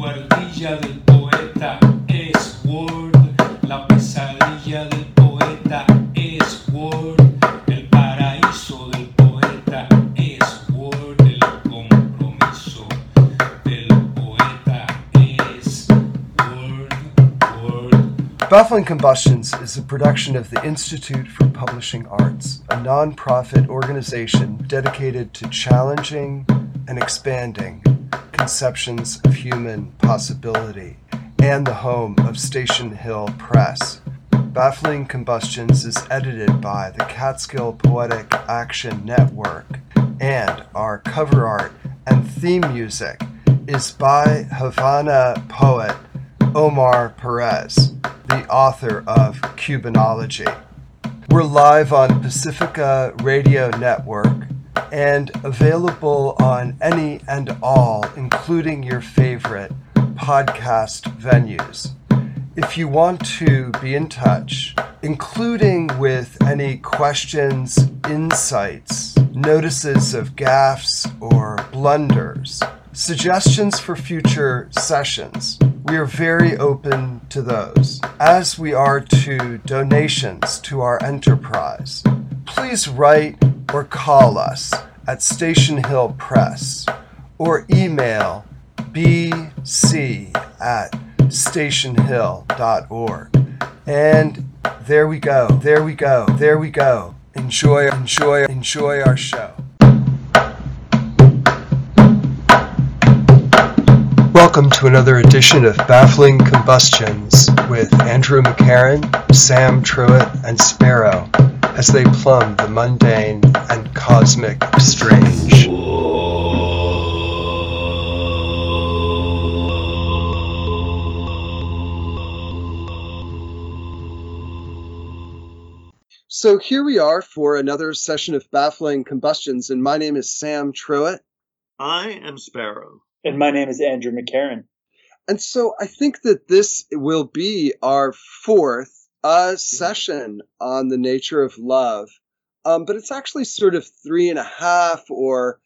guardilla del poeta es Word, la pesadilla del poeta es Word, el paraíso del poeta es Word, el compromiso del poeta es Word, Word. Baffling Combustions is a production of the Institute for Publishing Arts, a nonprofit organization dedicated to challenging and expanding conceptions of human possibility, and the home of Station Hill Press. Baffling Combustions is edited by the Catskill Poetic Action Network, and our cover art and theme music is by Havana poet Omar Perez, the author of Cubanology. We're live on Pacifica Radio Network and available on any and all, including your favorite podcast venues. If you want to be in touch, including with any questions, insights, notices of gaffes or blunders, suggestions for future sessions, we are very open to those, as we are to donations to our enterprise. Please write or call us at Station Hill Press or email bc at stationhill.org. And there we go, there we go, there we go. Enjoy, enjoy, enjoy our show. Welcome to another edition of Baffling Combustions with Andrew McCarron, Sam Truitt, and Sparrow as they plumb the mundane and cosmic strange. So here we are for another session of Baffling Combustions, and my name is Sam Truitt. I am Sparrow. And my name is Andrew McCarron. And so I think that this will be our fourth uh, session on the nature of love. Um, but it's actually sort of three and a half or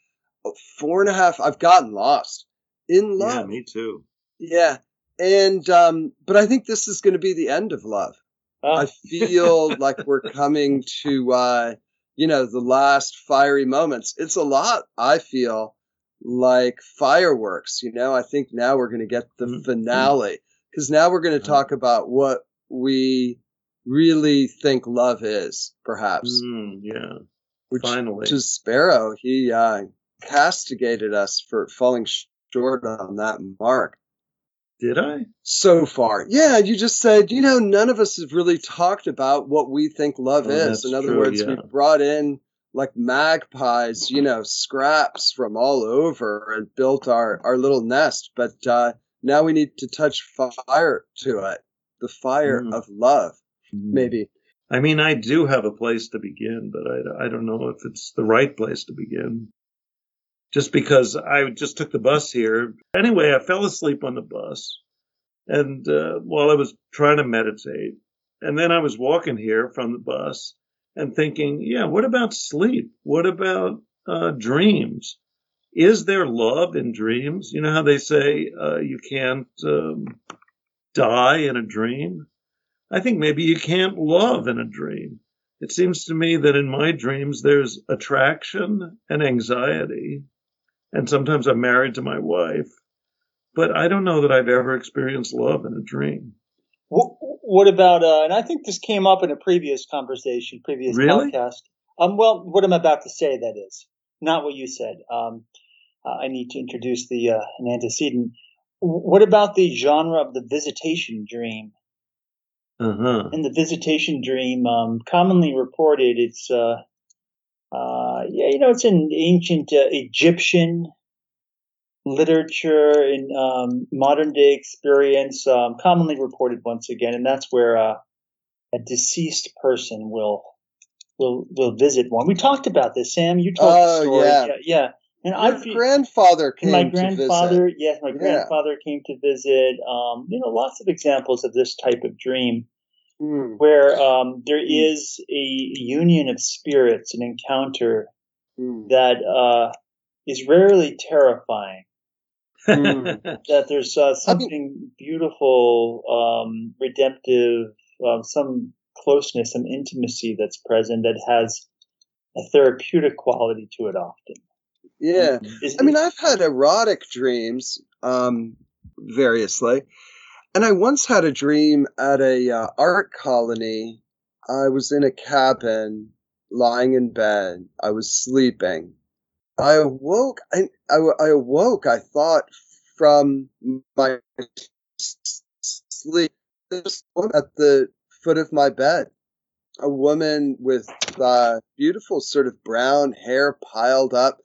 four and a half. I've gotten lost in love. Yeah, me too. Yeah. And, um, but I think this is going to be the end of love. Oh. I feel like we're coming to, uh, you know, the last fiery moments. It's a lot, I feel, like fireworks. You know, I think now we're going to get the Mhm. finale because now we're going to talk about what we really think love is, perhaps. Mm, yeah, Which, finally. which is Sparrow. He uh, castigated us for falling short on that mark Did I? so far. Yeah, you just said, you know, none of us have really talked about what we think love Oh, is. In other true, words, yeah. we brought in like magpies, you know, scraps from all over and built our, our little nest. But uh, now we need to touch fire to it the fire Mm. of love, maybe. I mean, I do have a place to begin, but I, I don't know if it's the right place to begin. Just because I just took the bus here. Anyway, I fell asleep on the bus. And uh, while I was trying to meditate, and then I was walking here from the bus and thinking, yeah, what about sleep? What about uh, dreams? Is there love in dreams? You know how they say uh, you can't um, die in a dream? I think maybe you can't love in a dream. It seems to me that in my dreams there's attraction and anxiety. And sometimes I'm married to my wife. But I don't know that I've ever experienced love in a dream. What, about, uh, and I think this came up in a previous conversation, previous Really? podcast. Um, well, what I'm about to say, that is, not what you said. Um, uh, I need to introduce the uh, an antecedent. What about the genre of the visitation dream? Uh huh. In the visitation dream, um, commonly reported, it's uh, uh, yeah, you know, it's in ancient uh, Egyptian literature in um, modern day experience, um, commonly reported once again, and that's where uh, a deceased person will will will visit one. We talked about this, Sam. You told Oh, the story, yeah. yeah. And Your I grandfather came my to grandfather, visit. yes, my Yeah. grandfather came to visit. Um, you know, lots of examples of this type of dream Hmm, where um, there Mm. is a union of spirits, an encounter hmm. that uh, is rarely terrifying. Mm. that there's uh, something beautiful, um, redemptive, um, some closeness, some intimacy that's present that has a therapeutic quality to it often. Yeah. I mean, I've had erotic dreams, um, variously, and I once had a dream at a uh, art colony. I was in a cabin, lying in bed. I was sleeping. I awoke. I, I, I awoke. I thought from my sleep a woman at the foot of my bed. A woman with uh, beautiful sort of brown hair piled up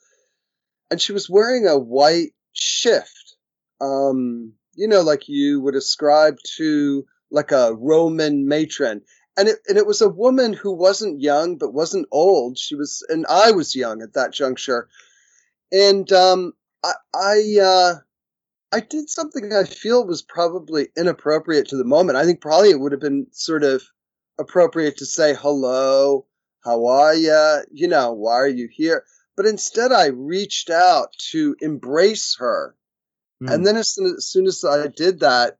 and she was wearing a white shift. Um, you know, like you would ascribe to like a Roman matron. And it, and it was a woman who wasn't young, but wasn't old. She was, and I was young at that juncture. And, um, I, I, uh, I did something I feel was probably inappropriate to the moment. I think probably it would have been sort of appropriate to say hello, how are ya? You know, why are you here? But instead, I reached out to embrace her, Hmm. and then as soon, as soon as I did that,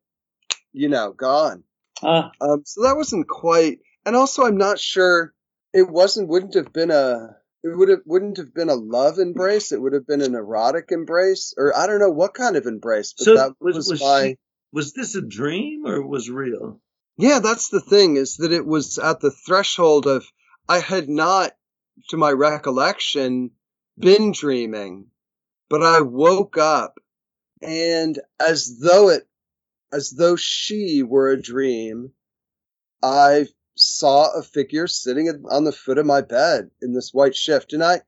you know, gone. Ah, Um, so that wasn't quite. And also, I'm not sure. It wasn't. Wouldn't have been a. It would have. Wouldn't have been a love embrace. It would have been an erotic embrace, or I don't know what kind of embrace. But So that was- was, was my. she- Was this a dream or was real? Yeah, that's the thing is that it was at the threshold of I had not, to my recollection, been dreaming, but I woke up and as though it, as though she were a dream, I saw a figure sitting on the foot of my bed in this white shift and I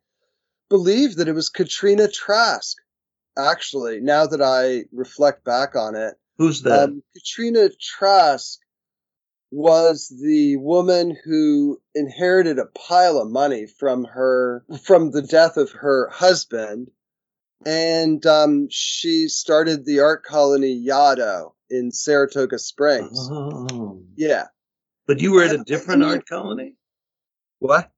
believe that it was Katrina Trask. Actually, now that I reflect back on it, Who's that? um, Katrina Trask was the woman who inherited a pile of money from her from the death of her husband, and um, she started the art colony Yaddo in Saratoga Springs. oh. Yeah. But you were at a different art colony? What?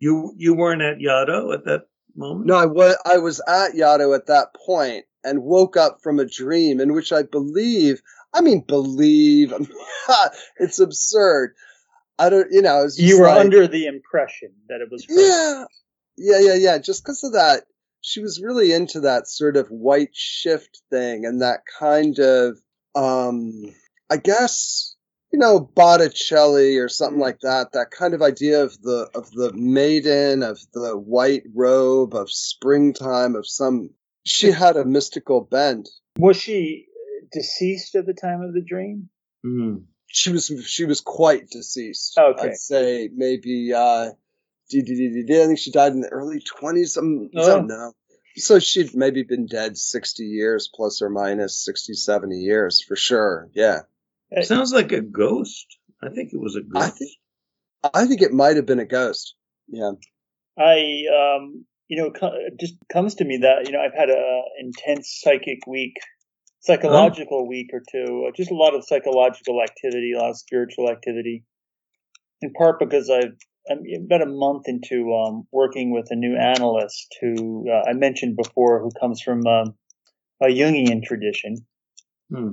You you weren't at Yaddo at that moment? No, I was I was at Yaddo at that point and woke up from a dream in which I believe. I mean, believe. it's absurd. I don't. You know. You were like- under the impression that it was her. Yeah, yeah, yeah, yeah. Just because of that, she was really into that sort of white shift thing and that kind of, um, I guess, you know, Botticelli or something like that. That kind of idea of the of the maiden, of the white robe, of springtime, of some. She had a mystical bend. Was she deceased at the time of the dream? Hmm. She was she was quite deceased. Okay. I'd say maybe uh d- d- d- d- I think she died in the early twenties. I Oh. don't know. So she'd maybe been dead sixty years plus or minus 60, 70 years for sure. Yeah. Uh, Sounds like a ghost. I think it was a ghost. I think I think it might have been a ghost. Yeah. I, um, you know, it it just comes to me that you know I've had a intense psychic week, psychological week or two. uh, Just a lot of psychological activity, a lot of spiritual activity. In part because I've I'm about a month into um, working with a new analyst who uh, I mentioned before, who comes from um, a Jungian tradition. Hmm.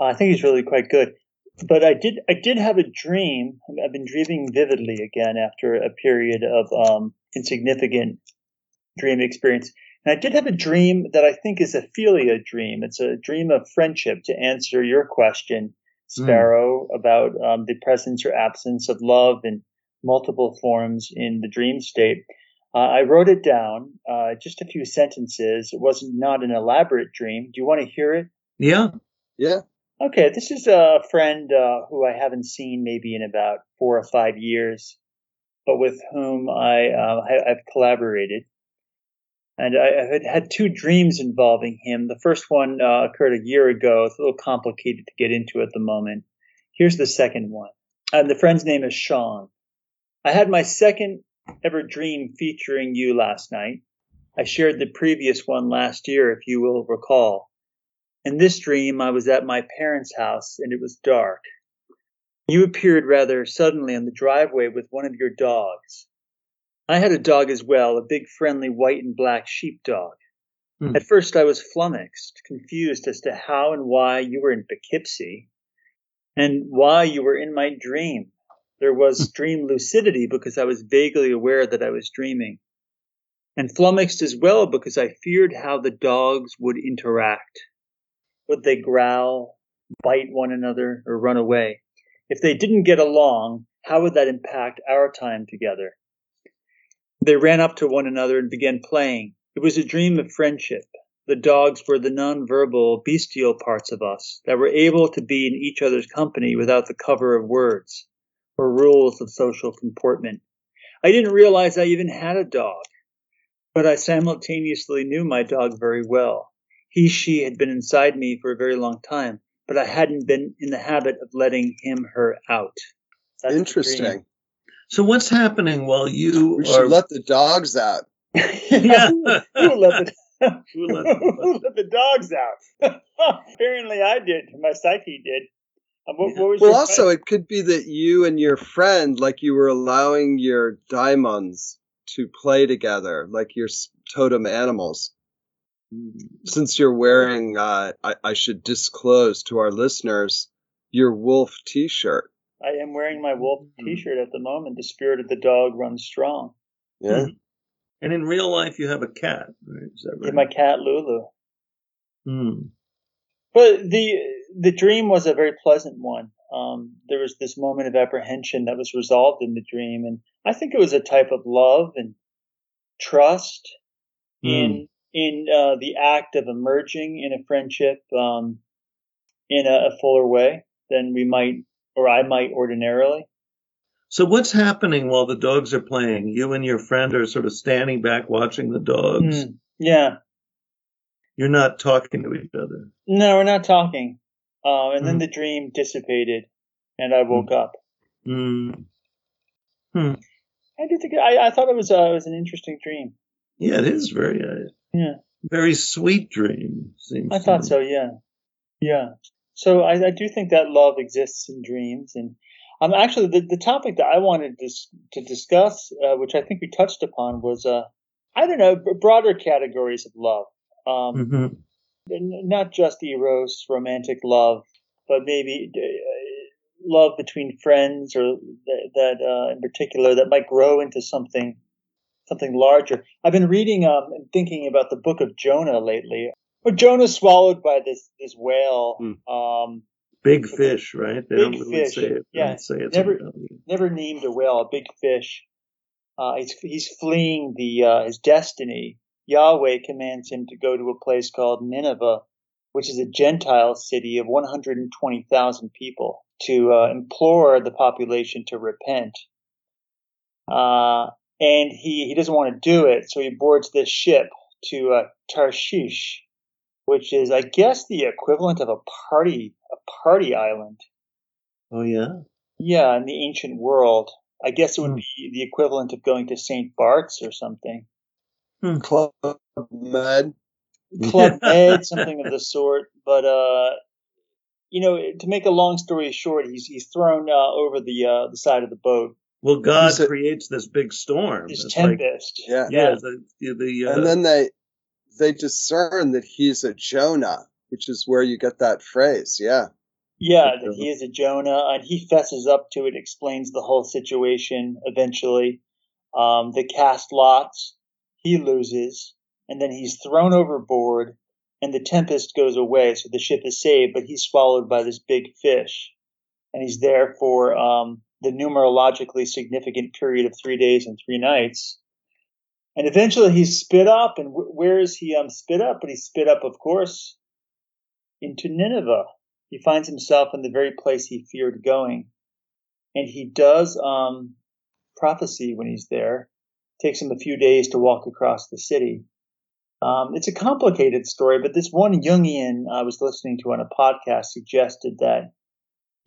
Uh, I think he's really quite good. But I did I did have a dream. I've been dreaming vividly again after a period of um, insignificant dream experience. And I did have a dream that I think is a philia dream. It's a dream of friendship to answer your question, Sparrow, about um, the presence or absence of love in multiple forms in the dream state. Uh, I wrote it down, uh, just a few sentences. It wasn't not an elaborate dream. Do you want to hear it? Yeah. Yeah. Okay, this is a friend uh, who I haven't seen maybe in about four or five years, but with whom I uh, I- I've collaborated, and I, had had two dreams involving him. The first one uh, occurred a year ago. It's a little complicated to get into at the moment. Here's the second one, and the friend's name is Sean. I had my second ever dream featuring you last night. I shared the previous one last year, if you will recall. In this dream, I was at my parents' house and it was dark. You appeared rather suddenly on the driveway with one of your dogs. I had a dog as well, a big friendly white and black sheepdog. Hmm. At first, I was flummoxed, confused as to how and why you were in Poughkeepsie and why you were in my dream. There was dream lucidity because I was vaguely aware that I was dreaming, and flummoxed as well because I feared how the dogs would interact. Would they growl, bite one another, or run away? If they didn't get along, how would that impact our time together? They ran up to one another and began playing. It was a dream of friendship. The dogs were the nonverbal, bestial parts of us that were able to be in each other's company without the cover of words or rules of social comportment. I didn't realize I even had a dog, but I simultaneously knew my dog very well. He, she had been inside me for a very long time, but I hadn't been in the habit of letting him, her out. That's Interesting. Dream. So what's happening while you We are? should let the dogs out. yeah. Who let the, Who let the- who let the dogs out? Apparently, I did. My psyche did. Um, what, what was Well, your also, it could be that you and your friend, like you were allowing your daimons to play together, like your totem animals. Since you're wearing, uh, I, I should disclose to our listeners, your wolf t shirt. I am wearing my wolf Mhm. T-shirt at the moment. The spirit of the dog runs strong. Yeah. And in real life, you have a cat, right? Is that Yeah, my cat Lulu. Hmm. But the the dream was a very pleasant one. Um, there was this moment of apprehension that was resolved in the dream, and I think it was a type of love and trust in in uh, the act of emerging in a friendship um, in a, a fuller way than we might or I might ordinarily. So what's happening while the dogs are playing? You and your friend are sort of standing back watching the dogs. Mm, yeah, You're not talking to each other. no, we're not talking. Uh, and then Mm. the dream dissipated, and I woke up. Hmm. I do think I, I thought it was uh, it was an interesting dream. Yeah, it is very, uh, Yeah. very sweet dream. Seems. I thought me. so. Yeah, yeah. So I, I do think that love exists in dreams, and um, actually the, the topic that I wanted to to discuss, uh, which I think we touched upon, was uh, I don't know broader categories of love, um, Mhm. not just eros, romantic love, but maybe uh, love between friends, or th- that uh, in particular that might grow into something something larger. I've been reading um, and thinking about the book of Jonah lately. But Jonah's swallowed by this this whale. Hmm. Um, Big fish, right? They Big don't really fish, say it. They yeah. don't say it's Never- never named a whale, a big fish. Uh, he's he's fleeing the uh, his destiny. Yahweh commands him to go to a place called Nineveh, which is a Gentile city of 120,000 people, to uh, implore the population to repent. Uh, and he, he doesn't want to do it, so he boards this ship to uh, Tarshish, which is, I guess, the equivalent of a party a party island. Oh yeah. Yeah, in the ancient world, I guess it would Hmm. be the equivalent of going to St. Bart's or something. Club Med. Club Med, something of the sort. But uh, you know, to make a long story short, he's he's thrown uh, over the uh, the side of the boat. Well, God He's a- creates this big storm. This It's like- tempest. Yeah. yeah, the the, the uh, and then they they discern that he's a Jonah, which is where you get that phrase. Yeah. Yeah, that he is a Jonah, and he fesses up to it, explains the whole situation eventually. Um, they cast lots, he loses, and then he's thrown overboard, and the tempest goes away, so the ship is saved, but he's swallowed by this big fish. And he's there for um, the numerologically significant period of three days and three nights. And eventually he's spit up, and wh- where is he um, spit up? But he's spit up, of course, into Nineveh he finds himself in the very place he feared going. And he does um, prophecy when he's there. It takes him a few days to walk across the city. Um, it's a complicated story, but this one Jungian I was listening to on a podcast suggested that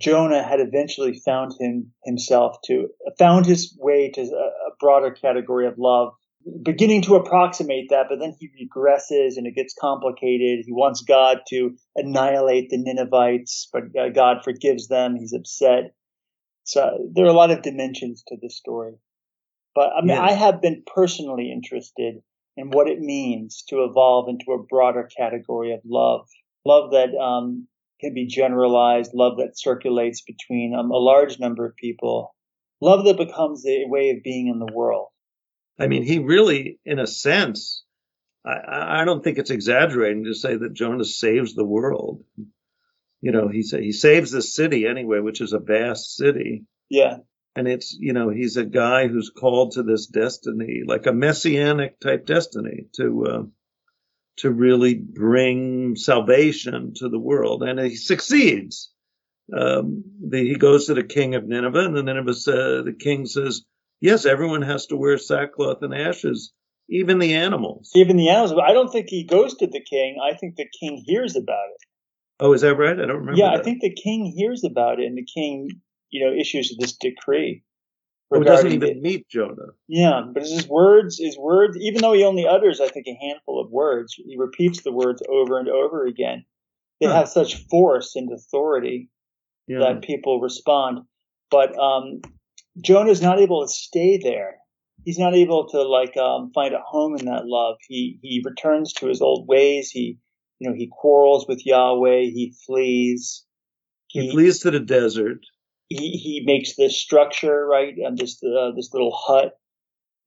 Jonah had eventually found him himself to found his way to a, a broader category of love, beginning to approximate that, but then he regresses and it gets complicated. He wants God to annihilate the Ninevites, but uh, God forgives them. He's upset. So there are a lot of dimensions to this story. But I mean, Yeah. I have been personally interested in what it means to evolve into a broader category of love. Love that um, can be generalized, love that circulates between um, a large number of people, love that becomes a way of being in the world. I mean, he really, in a sense, I, I don't think it's exaggerating to say that Jonah saves the world. You know, he he saves the city anyway, which is a vast city. Yeah. And it's, you know, he's a guy who's called to this destiny, like a messianic type destiny to, uh, to really bring salvation to the world. And he succeeds. Um, the, he goes to the king of Nineveh, and the Nineveh, uh, the king says, yes, everyone has to wear sackcloth and ashes, even the animals. Even the animals. But I don't think he goes to the king. I think the king hears about it. Oh, is that right? I don't remember. Yeah, that. I think the king hears about it, and the king, you know, issues this decree. Oh, doesn't even it. meet Jonah. Yeah, but his words, his words, even though he only utters, I think, a handful of words, he repeats the words over and over again. They huh. have such force and authority yeah. that people respond. But um, Jonah's not able to stay there. He's not able to like um, find a home in that love. He he returns to his old ways. He you know he quarrels with Yahweh. He flees. He, he flees to the desert. He he makes this structure right and this uh, this little hut.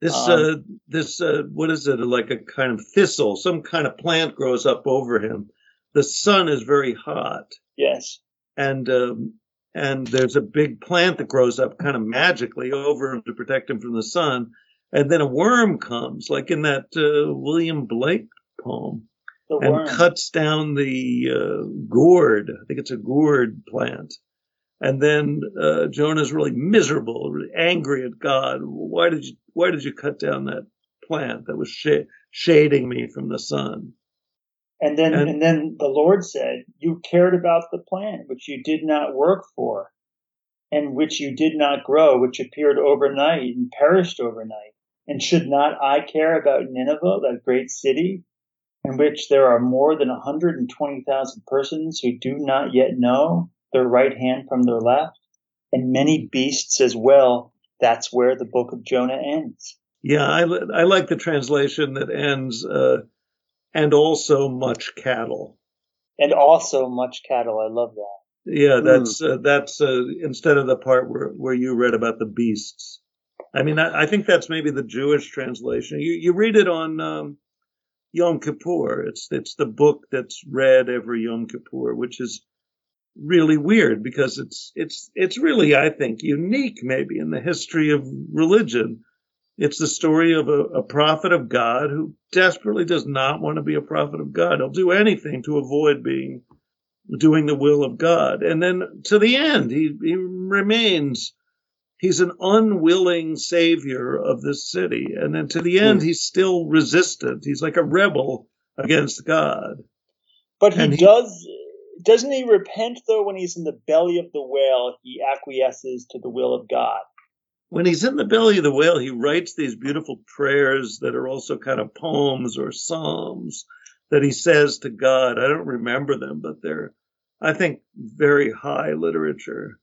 This um, uh this uh what is it like a kind of thistle? Some kind of plant grows up over him. The sun is very hot. Yes. And um, and there's a big plant that grows up kind of magically over him to protect him from the sun. And then a worm comes, like in that uh, William Blake poem, and cuts down the uh, gourd. I think it's a gourd plant. And then uh, Jonah's really miserable, really angry at God. Why did you Why did you cut down that plant that was sh- shading me from the sun? And then, and, and then the Lord said, You cared about the plant which you did not work for, and which you did not grow, which appeared overnight and perished overnight. And should not I care about Nineveh, that great city, in which there are more than 120,000 persons who do not yet know their right hand from their left, and many beasts as well? That's where the book of Jonah ends. Yeah, I, I like the translation that ends. Uh, and also much cattle. And also much cattle. I love that. Yeah, that's mm. uh, that's uh, instead of the part where where you read about the beasts. I mean, I, I think that's maybe the Jewish translation. You you read it on um, Yom Kippur. It's it's the book that's read every Yom Kippur, which is really weird because it's it's it's really I think unique maybe in the history of religion it's the story of a, a, prophet of God who desperately does not want to be a prophet of God. He'll do anything to avoid being doing the will of God. And then to the end, he, he remains, he's an unwilling savior of this city. And then to the end, hmm. he's still resistant. He's like a rebel against God. But he, he does, doesn't he repent though when he's in the belly of the whale? He acquiesces to the will of God when he's in the belly of the whale, he writes these beautiful prayers that are also kind of poems or psalms that he says to God. I don't remember them, but they're, I think, very high literature.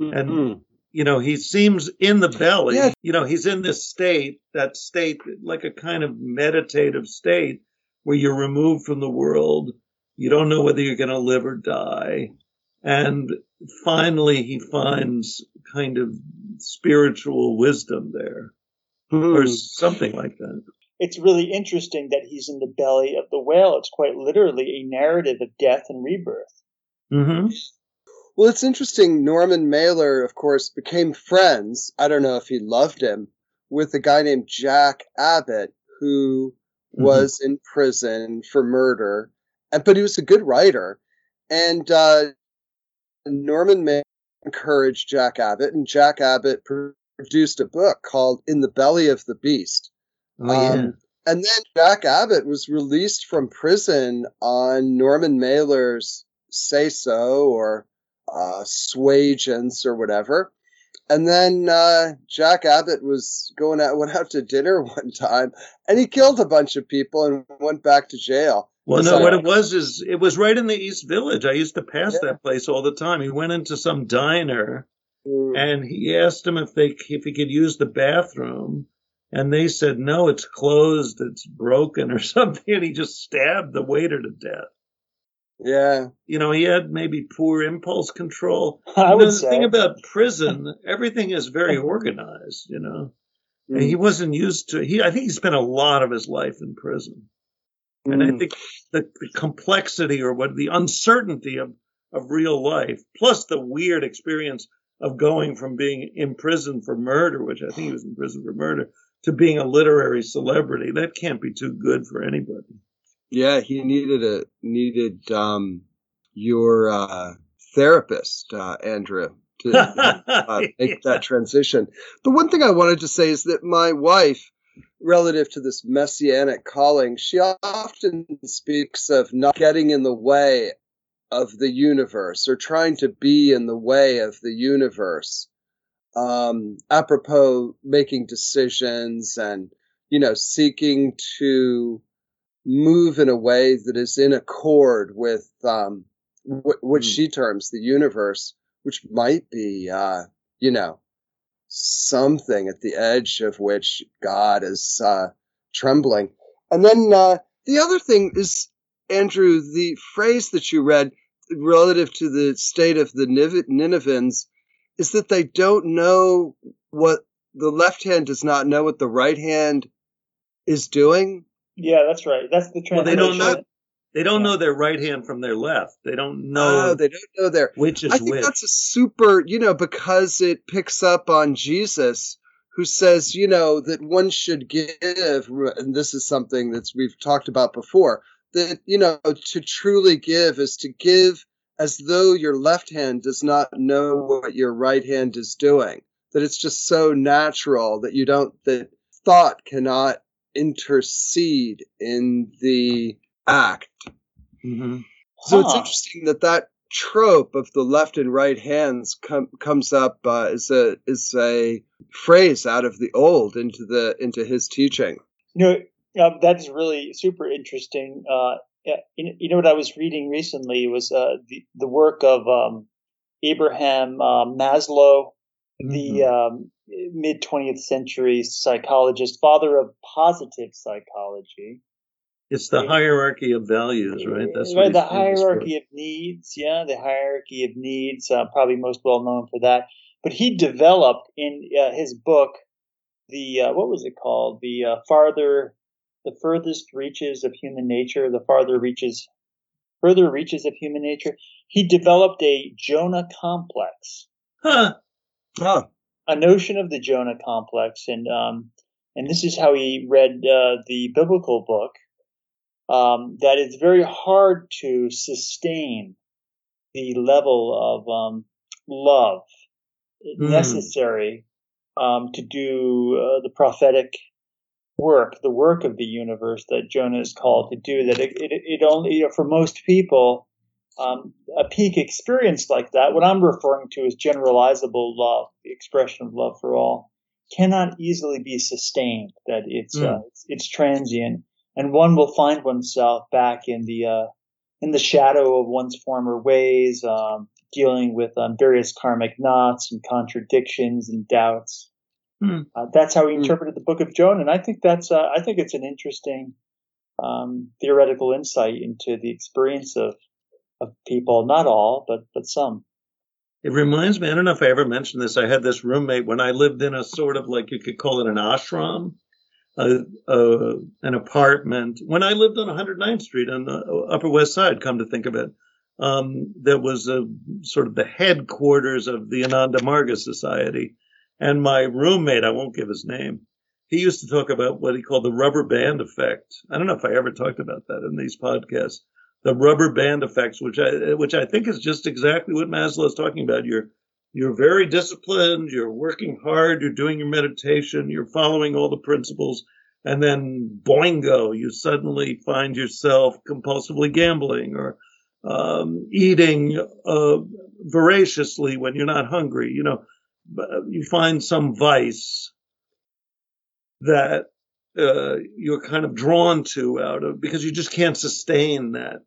Mm-hmm. And, you know, he seems in the belly, yeah. you know, he's in this state, that state, like a kind of meditative state where you're removed from the world. You don't know whether you're going to live or die. And finally, he finds kind of spiritual wisdom there, hmm. or something like that. It's really interesting that he's in the belly of the whale. It's quite literally a narrative of death and rebirth. Mm-hmm. Well, it's interesting. Norman Mailer, of course, became friends. I don't know if he loved him with a guy named Jack Abbott, who mm-hmm. was in prison for murder, And but he was a good writer. And uh, Norman Mailer encouraged Jack Abbott, and Jack Abbott produced a book called In the Belly of the Beast. Oh, yeah. Um, and then Jack Abbott was released from prison on Norman Mailer's say so or uh, swagens or whatever. And then uh, Jack Abbott was going out, went out to dinner one time, and he killed a bunch of people and went back to jail. Well, no, what it was is it was right in the East Village. I used to pass yeah. that place all the time. He went into some diner mm. and he asked him if they if he could use the bathroom, And they said, no, it's closed, it's broken or something. And he just stabbed the waiter to death. Yeah. You know, he had maybe poor impulse control. I would the say. thing about prison, everything is very organized, you know. And Mm. he wasn't used to he I think he spent a lot of his life in prison. And I Mm. think the, the complexity or what the uncertainty of, of real life, plus the weird experience of going from being in prison for murder, which I think he was in prison for murder, to being a literary celebrity, that can't be too good for anybody. Yeah, he needed a needed um your uh therapist, uh, Andrew, to uh, make that transition. The one thing I wanted to say is that my wife, relative to this messianic calling, she often speaks of not getting in the way of the universe or trying to be in the way of the universe. Um, apropos making decisions and, you know, seeking to move in a way that is in accord with um, wh- what Hmm. she terms the universe, which might be, uh, you know, something at the edge of which God is uh, trembling. And then uh, the other thing is, Andrew, the phrase that you read relative to the state of the Niv- Ninevans is that they don't know what the left hand does not know what the right hand is doing. Yeah, that's right. That's the Well, translation. they don't know they don't know their right hand from their left. They don't know Oh, they don't know their which is I think which. that's a super, you know, because it picks up on Jesus, who says, you know, that one should give, and this is something that we've talked about before, that, you know, to truly give is to give as though your left hand does not know what your right hand is doing. That it's just so natural that you don't, that thought cannot intercede in the act. Mhm. So it's interesting that that trope of the left and right hands com- comes up uh, as a as a phrase out of the old into the into his teaching. You know, uh, that is really super interesting. Uh, you, you know what I was reading recently was uh, the the work of um, Abraham uh, Maslow, the um, mid twentieth century psychologist, father of positive psychology. It's the hierarchy of values, right? That's right. The hierarchy of needs. Yeah, the hierarchy of needs. Uh, probably most well known for that. But he developed in uh, his book the uh, what was it called? The uh, farther, the furthest reaches of human nature. The farther reaches, further reaches of human nature. He developed a Jonah complex Huh. Oh, a notion of the Jonah complex, and um, and this is how he read uh, the biblical book. Um, that it's very hard to sustain the level of um, love Hmm. necessary um, to do uh, the prophetic work, the work of the universe that Jonah is called to do. That it, it, it only, you know, for most people, um, a peak experience like that, what I'm referring to is generalizable love, the expression of love for all, cannot easily be sustained. That it's uh, Mm. it's, it's transient, and one will find oneself back in the uh, in the shadow of one's former ways, um, dealing with um, various karmic knots and contradictions and doubts. Hmm. Uh, that's how he Hmm. interpreted the Book of Jonah, and I think that's uh, I think it's an interesting um, theoretical insight into the experience of of people, not all, but but some. It reminds me, I don't know if I ever mentioned this. I had this roommate when I lived in a sort of like you could call it an ashram, uh, uh, an apartment. When I lived on 109th Street on the Upper West Side, come to think of it, um, there was a sort of the headquarters of the Ananda Marga Society. And my roommate, I won't give his name, he used to talk about what he called the rubber band effect. I don't know if I ever talked about that in these podcasts. The rubber band effects, which I which I think is just exactly what Maslow is talking about. You're you're very disciplined, you're working hard, you're doing your meditation, you're following all the principles, and then boingo, you suddenly find yourself compulsively gambling or um, eating uh, voraciously when you're not hungry. You know, you find some vice that uh, you're kind of drawn to out of because you just can't sustain that.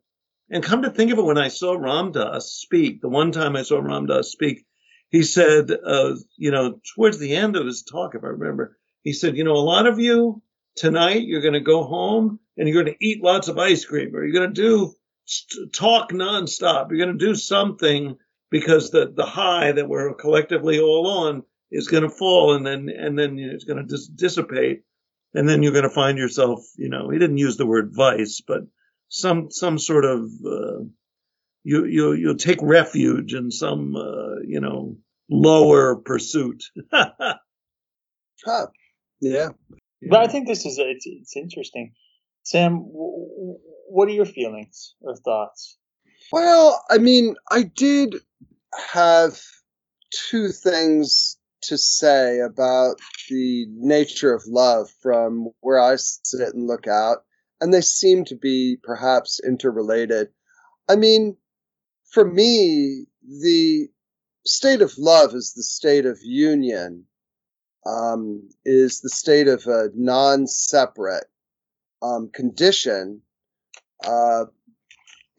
And come to think of it, when I saw Ram Dass speak, the one time I saw Ram Dass speak, he said, uh, you know, towards the end of his talk, if I remember, He said, you know, a lot of you tonight, you're going to go home and you're going to eat lots of ice cream or you're going to do talk nonstop. You're going to do something because the, the high that we're collectively all on is going to fall and then, and then it's going to dis- dissipate. And then you're going to find yourself, you know, he didn't use the word vice, but some, some sort of, uh, you, you, you'll take refuge in some, uh, you know, lower pursuit. huh. Yeah. But I think this is it's it's interesting. Sam, w- what are your feelings or thoughts? Well, I mean, I did have two things to say about the nature of love from where I sit and look out, and they seem to be perhaps interrelated. I mean, for me, the state of love is the state of union, um, is the state of a non separate um, condition uh,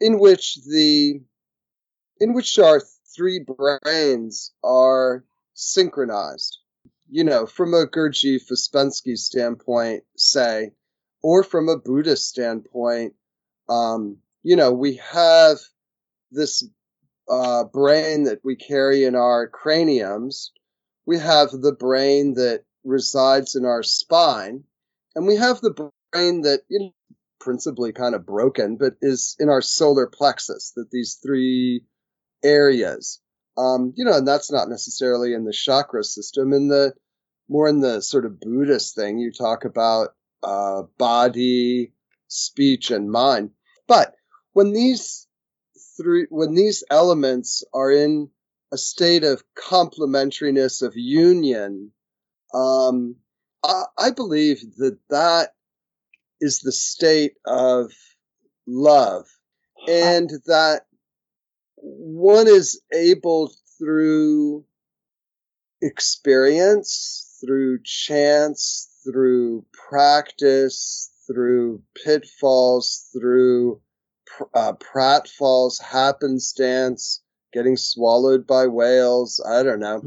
in which the in which our three brains are synchronized. You know, from a Gurdjieff Ouspensky standpoint, say, or from a Buddhist standpoint, um, you know, we have this uh, brain that we carry in our craniums. We have the brain that resides in our spine, and we have the brain that, you know, principally kind of broken, but is in our solar plexus, that these three areas. Um, you know, and that's not necessarily in the chakra system. In the more in the sort of Buddhist thing, you talk about uh, body, speech, and mind. But when these three, when these elements are in a state of complementariness of union, um, I, I believe that that is the state of love, and that one is able through experience, through chance, through practice, through pitfalls, through uh, pratfalls, happenstance, getting swallowed by whales, I don't know,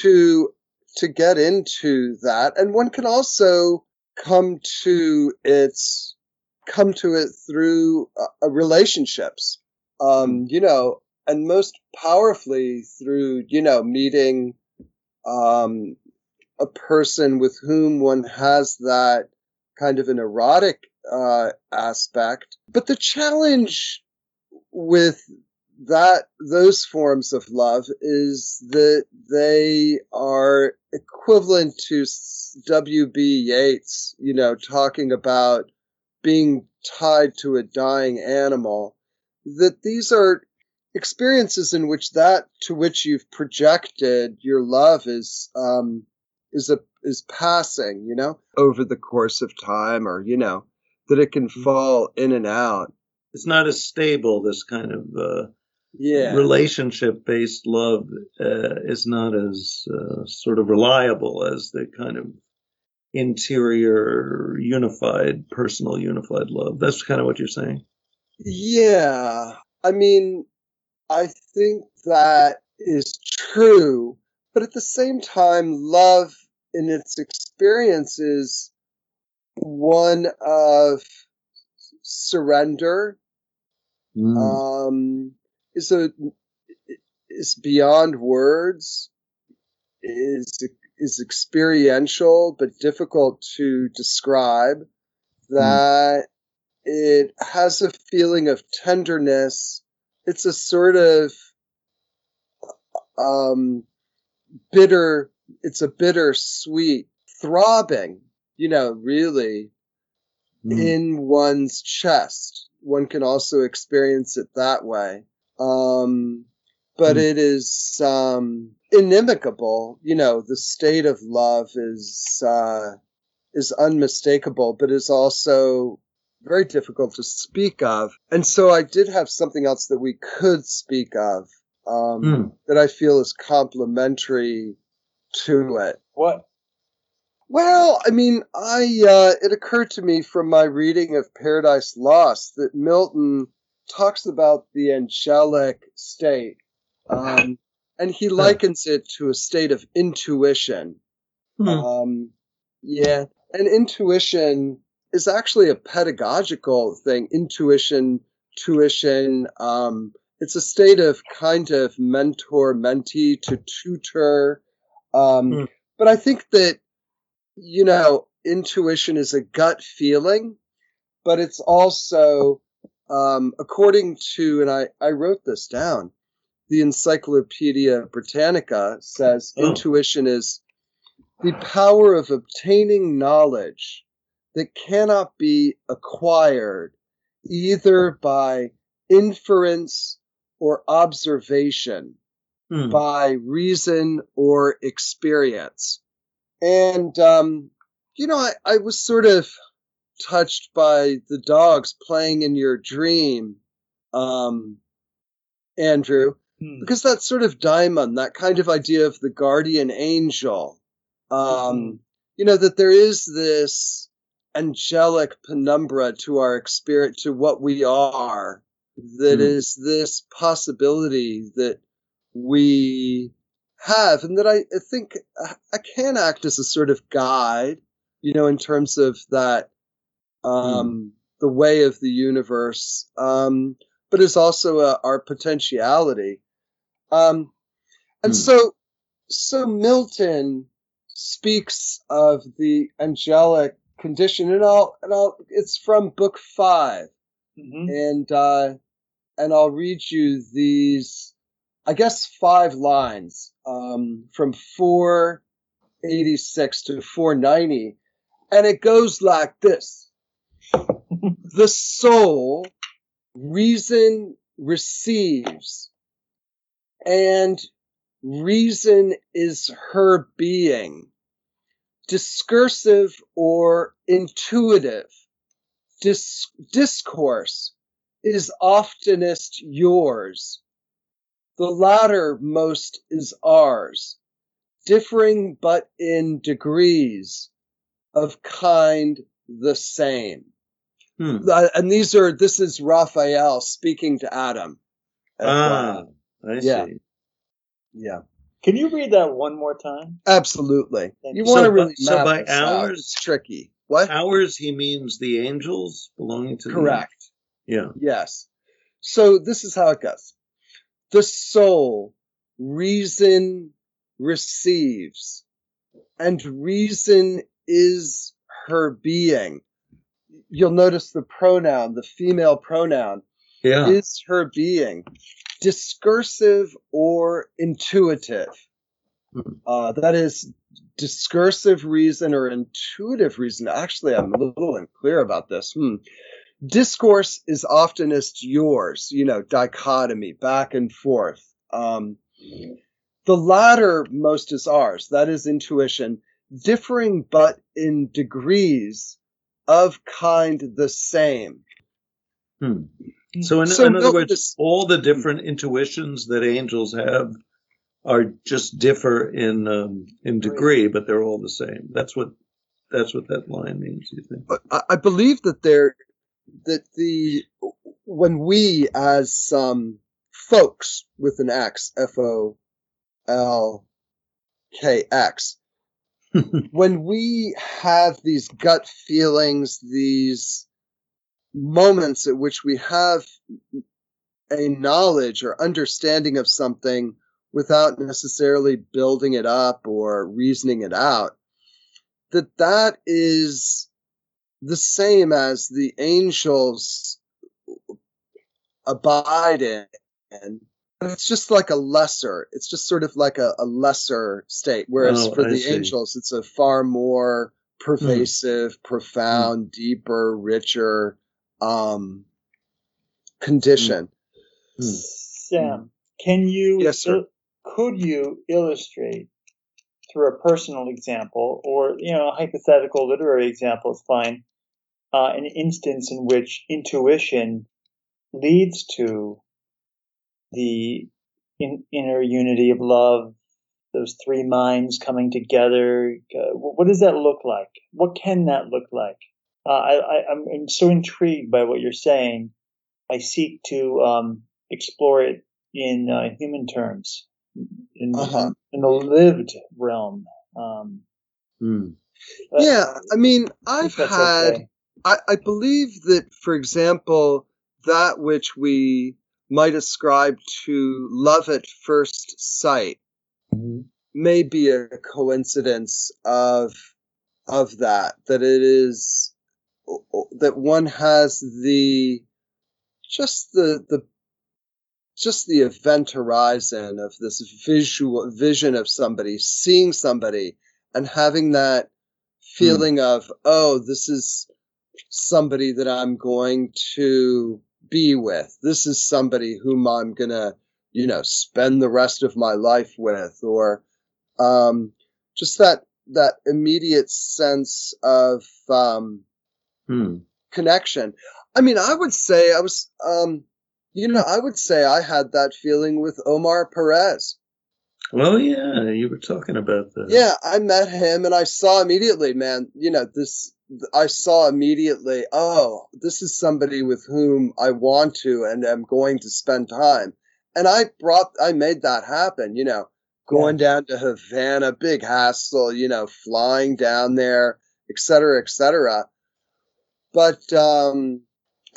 to to get into that. And one can also come to its come to it through uh, relationships. Um, you know, and most powerfully through, you know, meeting um, a person with whom one has that kind of an erotic uh, aspect. But the challenge with that those forms of love is that they are equivalent to W.B. Yeats, you know, talking about being tied to a dying animal that these are experiences in which that to which you've projected your love is um, is a is passing, you know, over the course of time, or you know, that it can mm-hmm. fall in and out. It's not as stable. This kind of uh, yeah relationship based love uh, is not as uh, sort of reliable as the kind of interior unified personal unified love that's kind of what you're saying yeah. I mean, I think that is true. But at the same time, love in its experience is one of surrender. Mm. Um, is a is beyond words. Is is experiential but difficult to describe. Mm. That mm it has a feeling of tenderness. It's a sort of um, bitter, it's a bitter sweet throbbing, you know, really mm. in one's chest. One can also experience it that way. Um, but mm. it is um, inimicable. You know, the state of love is uh, is unmistakable, but is also very difficult to speak of. And so I did have something else that we could speak of um, mm. that I feel is complementary to it. What? Well, I mean, I uh, it occurred to me from my reading of Paradise Lost that Milton talks about the angelic state, um, and he likens it to a state of intuition. Mm. Um, Yeah, and intuition is actually a pedagogical thing. Intuition, tuition. Um, it's a state of kind of mentor mentee to tutor. Um, Hmm. But I think that you know intuition is a gut feeling, but it's also um, according to and I I wrote this down. The Encyclopedia Britannica says Oh. intuition is the power of obtaining knowledge that cannot be acquired either by inference or observation, Hmm. by reason or experience. And, um, you know, I, I was sort of touched by the dogs playing in your dream, um, Andrew, Hmm. because that sort of diamond, that kind of idea of the guardian angel, um, Mhm. you know, that there is this angelic penumbra to our spirit, to what we are, that is Hmm. this possibility that we have, and that I, think I, can act as a sort of guide, you know, in terms of that, um, the way of the universe, um, but is also uh, our potentiality. Um, and Hmm. so, so Milton speaks of the angelic condition, and I'll, and I'll, it's from book five, Mhm. and, uh, and I'll read you these, I guess, five lines, um, from 486 to 490, and it goes like this. the soul reason receives and reason is her being. Discursive or intuitive. Dis- discourse is oftenest yours the latter most is ours differing but in degrees of kind the same Hmm. uh, and these are this is Raphael speaking to Adam. Ah, FYI. I Yeah. see. yeah, Can you read that one more time? absolutely. Thank You you. want to So by- really so map by this out. hours- It's tricky. What? Ours, he means the angels belonging to the Correct. Yeah. Yes. So this is how it goes. The soul reason receives, and reason is her being. You'll notice the pronoun, the female pronoun, Yeah. is her being discursive or intuitive Hmm. uh, that is discursive reason or intuitive reason actually i'm a little unclear about this hmm. Discourse is oftenest yours you know dichotomy back and forth um, the latter most is ours that is intuition differing but in degrees of kind the same Hmm. So, in, So in other words, is- all the different intuitions that angels have are just differ in um, in degree, but they're all the same. That's what that's what that line means. You think? But I, I believe that there that the when we as um, folks with an X F O L K X when we have these gut feelings, these moments at which we have a knowledge or understanding of something without necessarily building it up or reasoning it out, that that is the same as the angels abide in. It's just like a lesser, it's just sort of like a, a lesser state. Whereas Oh, for I the see. angels, it's a far more pervasive, profound, deeper, richer um, condition. Hmm. Sam, can you Yes, sir. could you illustrate through a personal example or you know a hypothetical literary example is fine uh, an instance in which intuition leads to the in, inner unity of love those three minds coming together uh, what does that look like what can that look like uh, I, I, I'm, I'm so intrigued by what you're saying i seek to um, explore it in uh, human terms in, Uh-huh. in, in the lived realm um. Uh, yeah, I mean, I I've had, okay. I, I believe that, for example, that which we might ascribe to love at first sight mm-hmm. may be a coincidence of of that that it is that one has the just the the just the event horizon of this visual vision of somebody seeing somebody and having that mm. feeling of oh this is somebody that I'm going to be with this is somebody whom I'm going to you know spend the rest of my life with or um just that that immediate sense of um Hmm. connection. I mean, I would say I was, um, you know, I would say I had that feeling with Omar Perez. Well, yeah, you were talking about that. Yeah, I met him and I saw immediately, man, you know, this, I saw immediately, oh, this is somebody with whom I want to and am going to spend time. And I brought, I made that happen, you know, going down to Havana, big hassle, you know, flying down there, et cetera, et cetera. But, um,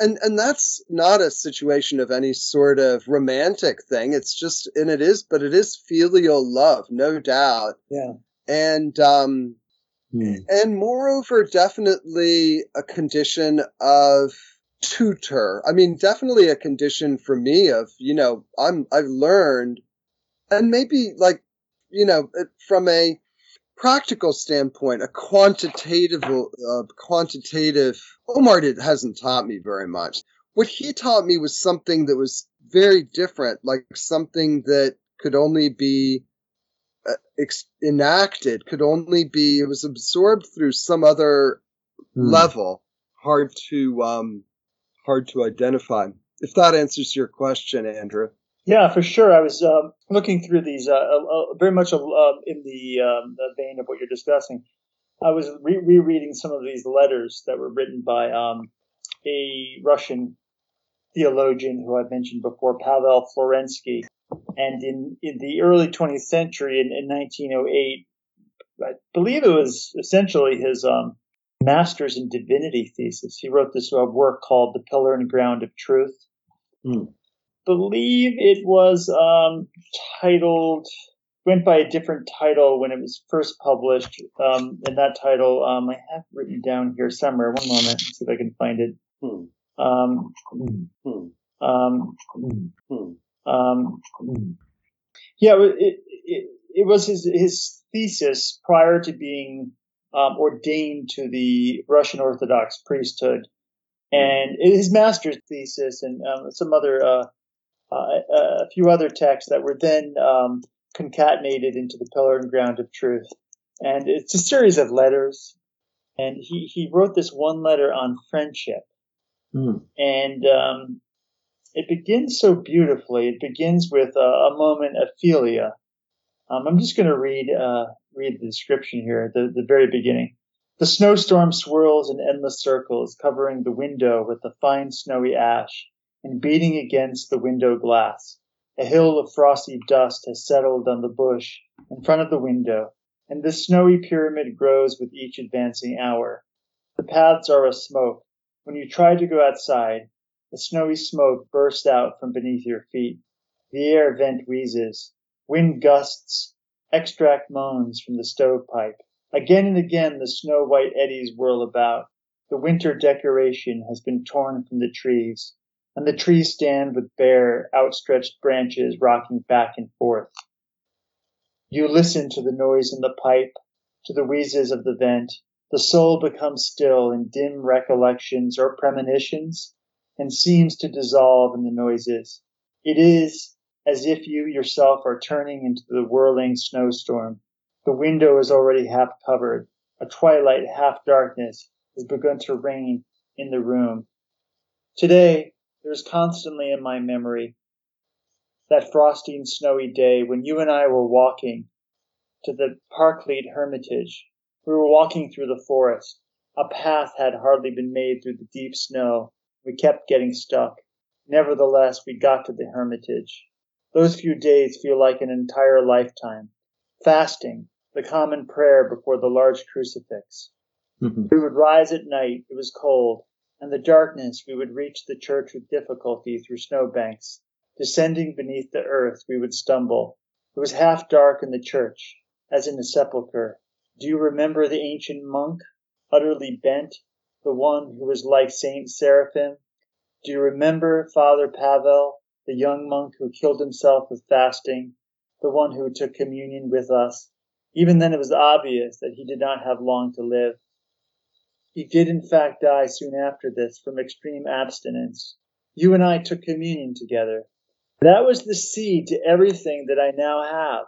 and, and that's not a situation of any sort of romantic thing. It's just, and it is, but it is filial love, no doubt. Yeah. And, um, Hmm. and moreover, definitely a condition of tutor. I mean, definitely a condition for me of, you know, I'm, I've learned and maybe like, you know, from a practical standpoint, a quantitative, uh, quantitative, Omar hasn't taught me very much. What he taught me was something that was very different, like something that could only be ex- enacted, could only be, it was absorbed through some other Hmm. level, hard to, um, hard to identify. If that answers your question, Andrew. Yeah, for sure. I was um, looking through these uh, uh, uh, very much uh, in the, um, the vein of what you're discussing. I was re- rereading some of these letters that were written by um, a Russian theologian who I've mentioned before, Pavel Florensky. And in, in the early 20th century, in, in 1908, I believe it was essentially his um, master's in divinity thesis. He wrote this uh, work called The Pillar and Ground of Truth. Hmm. Believe it was um, titled, went by a different title when it was first published. Um, and that title, um, I have written down here somewhere. One moment, see if I can find it. Hmm. Um, Hmm. Um, Hmm. yeah, it, it, it was his, his thesis prior to being um, ordained to the Russian Orthodox priesthood, and his master's thesis and um, some other, uh, uh, a few other texts that were then um, concatenated into the Pillar and Ground of Truth. And it's a series of letters, and he, he wrote this one letter on friendship Hmm. and um, it begins so beautifully. It begins with a, a moment of. Um, I'm just going to read uh, read the description here at the, the very beginning. The snowstorm swirls in endless circles, covering the window with a fine snowy ash and beating against the window glass. A hill of frosty dust has settled on the bush in front of the window, and this snowy pyramid grows with each advancing hour. The paths are a smoke. When you try to go outside, the snowy smoke bursts out from beneath your feet. The air vent wheezes. Wind gusts. Extract moans from the stovepipe. Again and again the snow white eddies whirl about. The winter decoration has been torn from the trees, and the trees stand with bare, outstretched branches rocking back and forth. You listen to the noise in the pipe, to the wheezes of the vent. The soul becomes still in dim recollections or premonitions and seems to dissolve in the noises. It is as if you yourself are turning into the whirling snowstorm. The window is already half covered. A twilight half darkness has begun to reign in the room. Today, there is constantly in my memory that frosty and snowy day when you and I were walking to the Paraclete Hermitage. We were walking through the forest. A path had hardly been made through the deep snow. We kept getting stuck. Nevertheless, we got to the Hermitage. Those few days feel like an entire lifetime. Fasting, the common prayer before the large crucifix. Mhm. We would rise at night, it was cold. In the darkness, we would reach the church with difficulty through snowbanks. Descending beneath the earth, we would stumble. It was half dark in the church, as in a sepulchre. Do you remember the ancient monk, utterly bent, the one who was like Saint Seraphim? Do you remember Father Pavel, the young monk who killed himself with fasting, the one who took communion with us? Even then, it was obvious that he did not have long to live. He did, in fact, die soon after this from extreme abstinence. You and I took communion together. That was the seed to everything that I now have.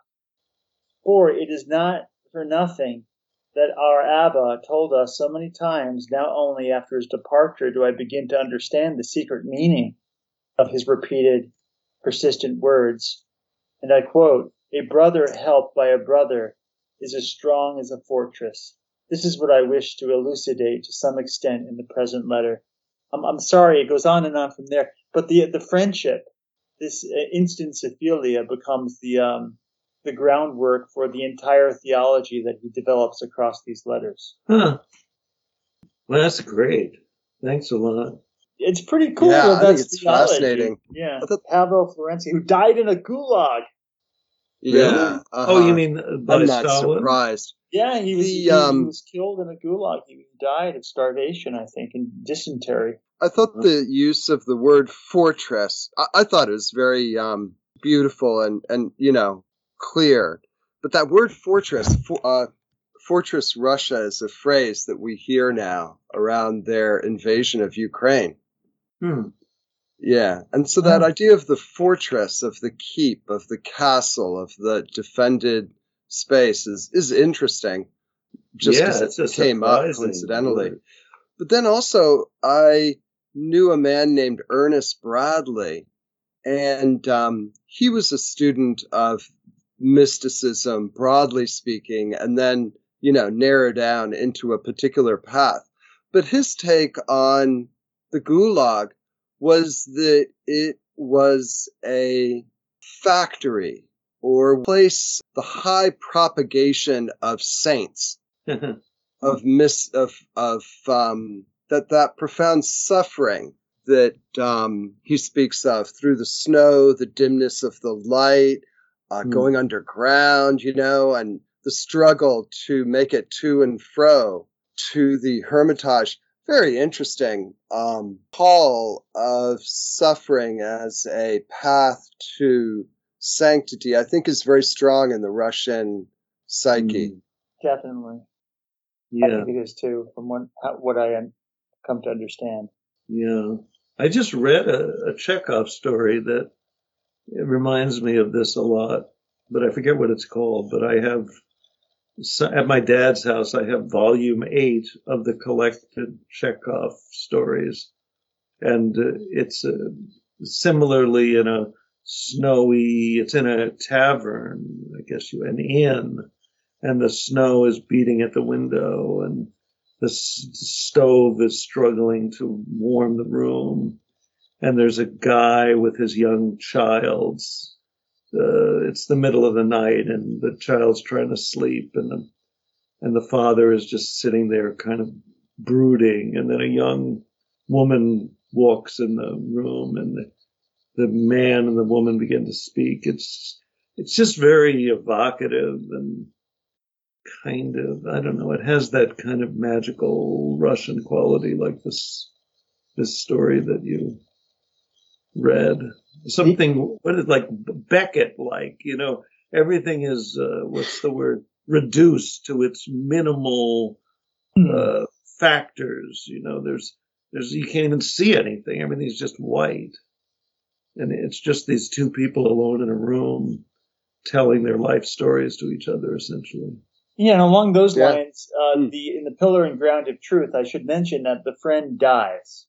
For it is not for nothing that our Abba told us so many times, now only after his departure do I begin to understand the secret meaning of his repeated, persistent words. And I quote, A brother helped by a brother is as strong as a fortress. This is what I wish to elucidate to some extent in the present letter. I'm, I'm sorry, it goes on and on from there, but the the friendship, this uh, instant Ophelia becomes the um, the groundwork for the entire theology that he develops across these letters. Huh. Well, that's great. Thanks a lot. It's pretty cool. Yeah, that that's it's theology. fascinating. Yeah, I Pavel Florensky, who died in a gulag. Yeah. Really? uh-huh. Oh, you mean uh, by I'm not Stalin? surprised. Yeah, he was The, he, he um, was killed in a gulag. He died of starvation, I think, and dysentery. I thought the use of the word fortress, I, I thought it was very um, beautiful and, and, you know, clear. But that word fortress, for, uh, fortress Russia is a phrase that we hear now around their invasion of Ukraine. Hmm. Yeah. And so that Oh. idea of the fortress, of the keep, of the castle, of the defended space is, is interesting. Just because a it came up coincidentally. word. But then also, I knew a man named Ernest Bradley, and um, he was a student of mysticism, broadly speaking, and then, you know, narrow down into a particular path. But his take on the Gulag was that it was a factory or place, the high propagation of saints of mis of of um that that profound suffering that um he speaks of through the snow the dimness of the light uh, Hmm. going underground you know and the struggle to make it to and fro to the hermitage very interesting um call of suffering as a path to sanctity i think is very strong in the russian psyche Definitely, I Yeah, think it is too, from what what I am come to understand. yeah. I just read a, a Chekhov story that it reminds me of this a lot, but I forget what it's called. But I have at my dad's house, I have volume eight of the collected Chekhov stories, and uh, it's uh, similarly in a snowy. It's in a tavern, I guess you an inn, and the snow is beating at the window, and the s- stove is struggling to warm the room, and there's a guy with his young child. Uh, it's the middle of the night, and the child's trying to sleep, and the and the father is just sitting there, kind of brooding, and then a young woman walks in the room, and the, the man and the woman begin to speak. It's it's just very evocative and kind of I don't know. It has that kind of magical Russian quality, like this this story that you read. Something what is like Beckett like, you know. Everything is uh, what's the word reduced to its minimal uh, factors. You know, there's there's you can't even see anything. Everything's just white, and it's just these two people alone in a room telling their life stories to each other, essentially. Yeah, and along those Yeah. lines, uh, Hmm. the in the Pillar and Ground of Truth, I should mention that the friend dies.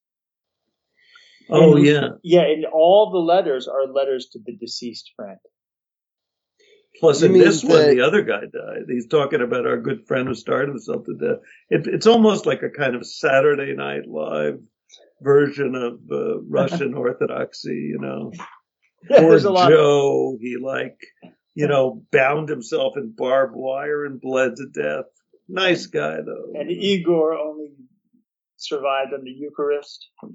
Oh And- yeah. Yeah, and all the letters are letters to the deceased friend. Plus, You in mean this one, the other guy died. He's talking about our good friend who started himself to death. It, it's almost like a kind of Saturday Night Live version of uh, Russian Orthodoxy, you know. Yeah, Poor there's a lot. Joe, he like you know, bound himself in barbed wire and bled to death. Nice guy though. And Igor only survived on the Eucharist.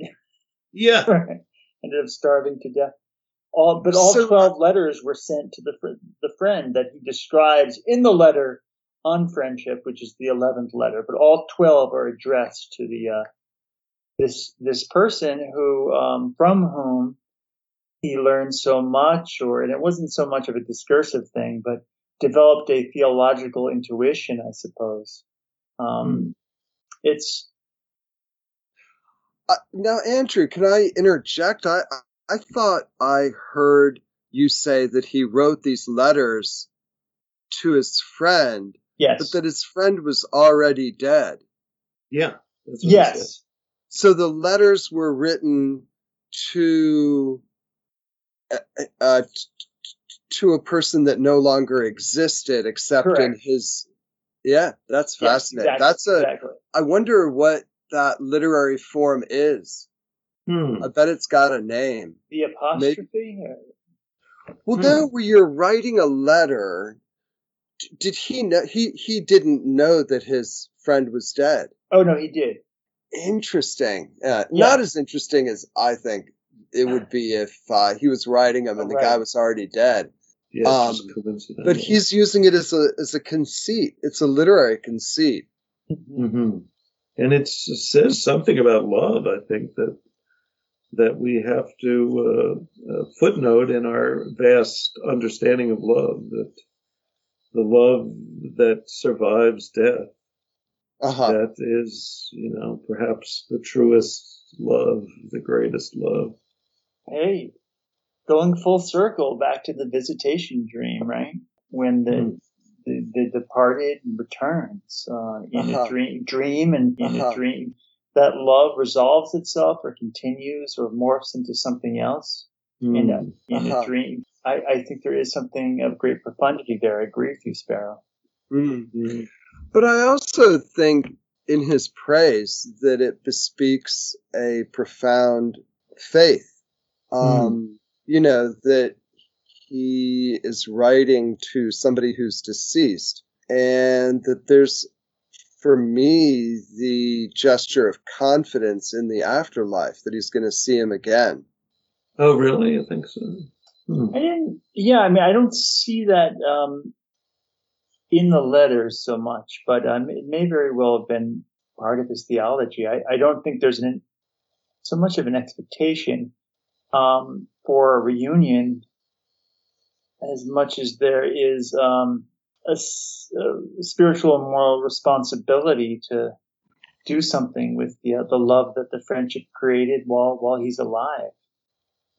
yeah. Ended up starving to death. All, but all So- 12 letters were sent to the, the friend that he describes in the letter on friendship, which is the 11th letter, but all 12 are addressed to the, uh, this, this person who, um, from whom he learned so much, or, and it wasn't so much of a discursive thing, but developed a theological intuition, I suppose. Um, it's, Uh, now, Andrew, can I interject? I I- thought I heard you say that he wrote these letters to his friend, yes. but that his friend was already dead. Yeah. That's what yes. So the letters were written to uh, uh, t- to a person that no longer existed, except in his. Yeah, that's Yes, fascinating. exactly, That's a. exactly. I wonder what that literary form is. Hmm. I bet it's got a name. The apostrophe? or- Well, Hmm. now where you're writing a letter, d- did he know? He he didn't know that his friend was dead. Oh no, he did. Interesting. Uh, Yeah. Not as interesting as I think it would be if uh, he was writing them and the Right. guy was already dead. Yeah, it's Um, just coincidental. But he's using it as a as a conceit. It's a literary conceit. hmm And it says something about love. I think that that we have to uh, uh, footnote in our vast understanding of love that the love that survives death Uh huh. that is, you know, perhaps the truest love, the greatest love. Hey, going full circle back to the visitation dream, right? When the Hmm. The, the departed returns uh, in Uh-huh. a dream, dream and in Uh-huh. a dream, that love resolves itself or continues or morphs into something else in a in Uh-huh. a dream. I, I think there is something of great profundity there. I agree with you, Sparrow. Mm. Mhm. But I also think in his praise that it bespeaks a profound faith. Um, You know, that he is writing to somebody who's deceased, and that there's, for me, the gesture of confidence in the afterlife that he's going to see him again. Oh, really? I think so. Hmm. I didn't. Yeah, I mean, I don't see that um, in the letters so much, but um, it may very well have been part of his theology. I, I don't think there's an so much of an expectation um, for a reunion as much as there is um, a, s- a spiritual and moral responsibility to do something with the uh, the love that the friendship created while while he's alive.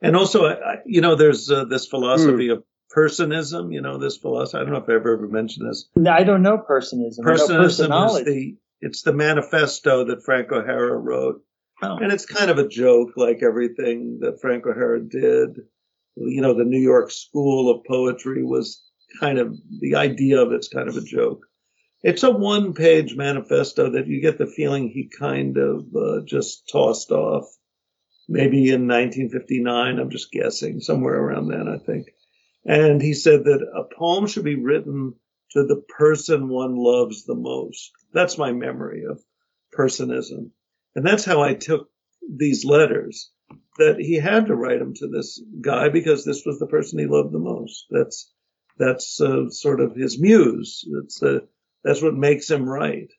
And also, I, I- you know, there's uh, this philosophy of personism. You know, this philosophy. I don't know if I've ever mentioned this. No, I don't know personism. I know Personism is the it's the manifesto that Frank O'Hara wrote, Oh. and it's kind of a joke, like everything that Frank O'Hara did. You know, the New York School of Poetry was kind of the idea of it's kind of a joke. It's a one-page manifesto that you get the feeling he kind of uh, just tossed off, maybe in 1959. I'm just guessing, somewhere around then, I think. And he said that a poem should be written to the person one loves the most. That's my memory of personism. And that's how I took these letters that he had to write them to this guy because this was the person he loved the most. That's, that's uh, sort of his muse. That's uh, that's what makes him write.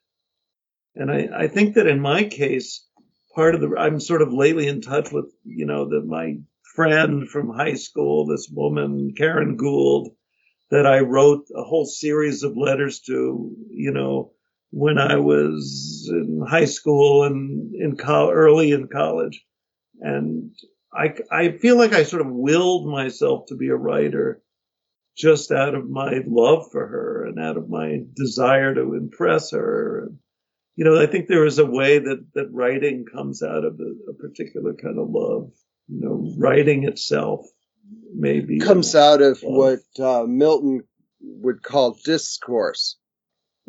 And I, I think that in my case, part of the, I'm sort of lately in touch with, you know, that my friend from high school, this woman, Karen Gould, that I wrote a whole series of letters to, you know, when I was in high school and in col- early in college. And I, I feel like I sort of willed myself to be a writer just out of my love for her and out of my desire to impress her. And, you know, I think there is a way that, that writing comes out of a, a particular kind of love. You know, writing itself maybe Comes out of Love. what uh, Milton would call discourse.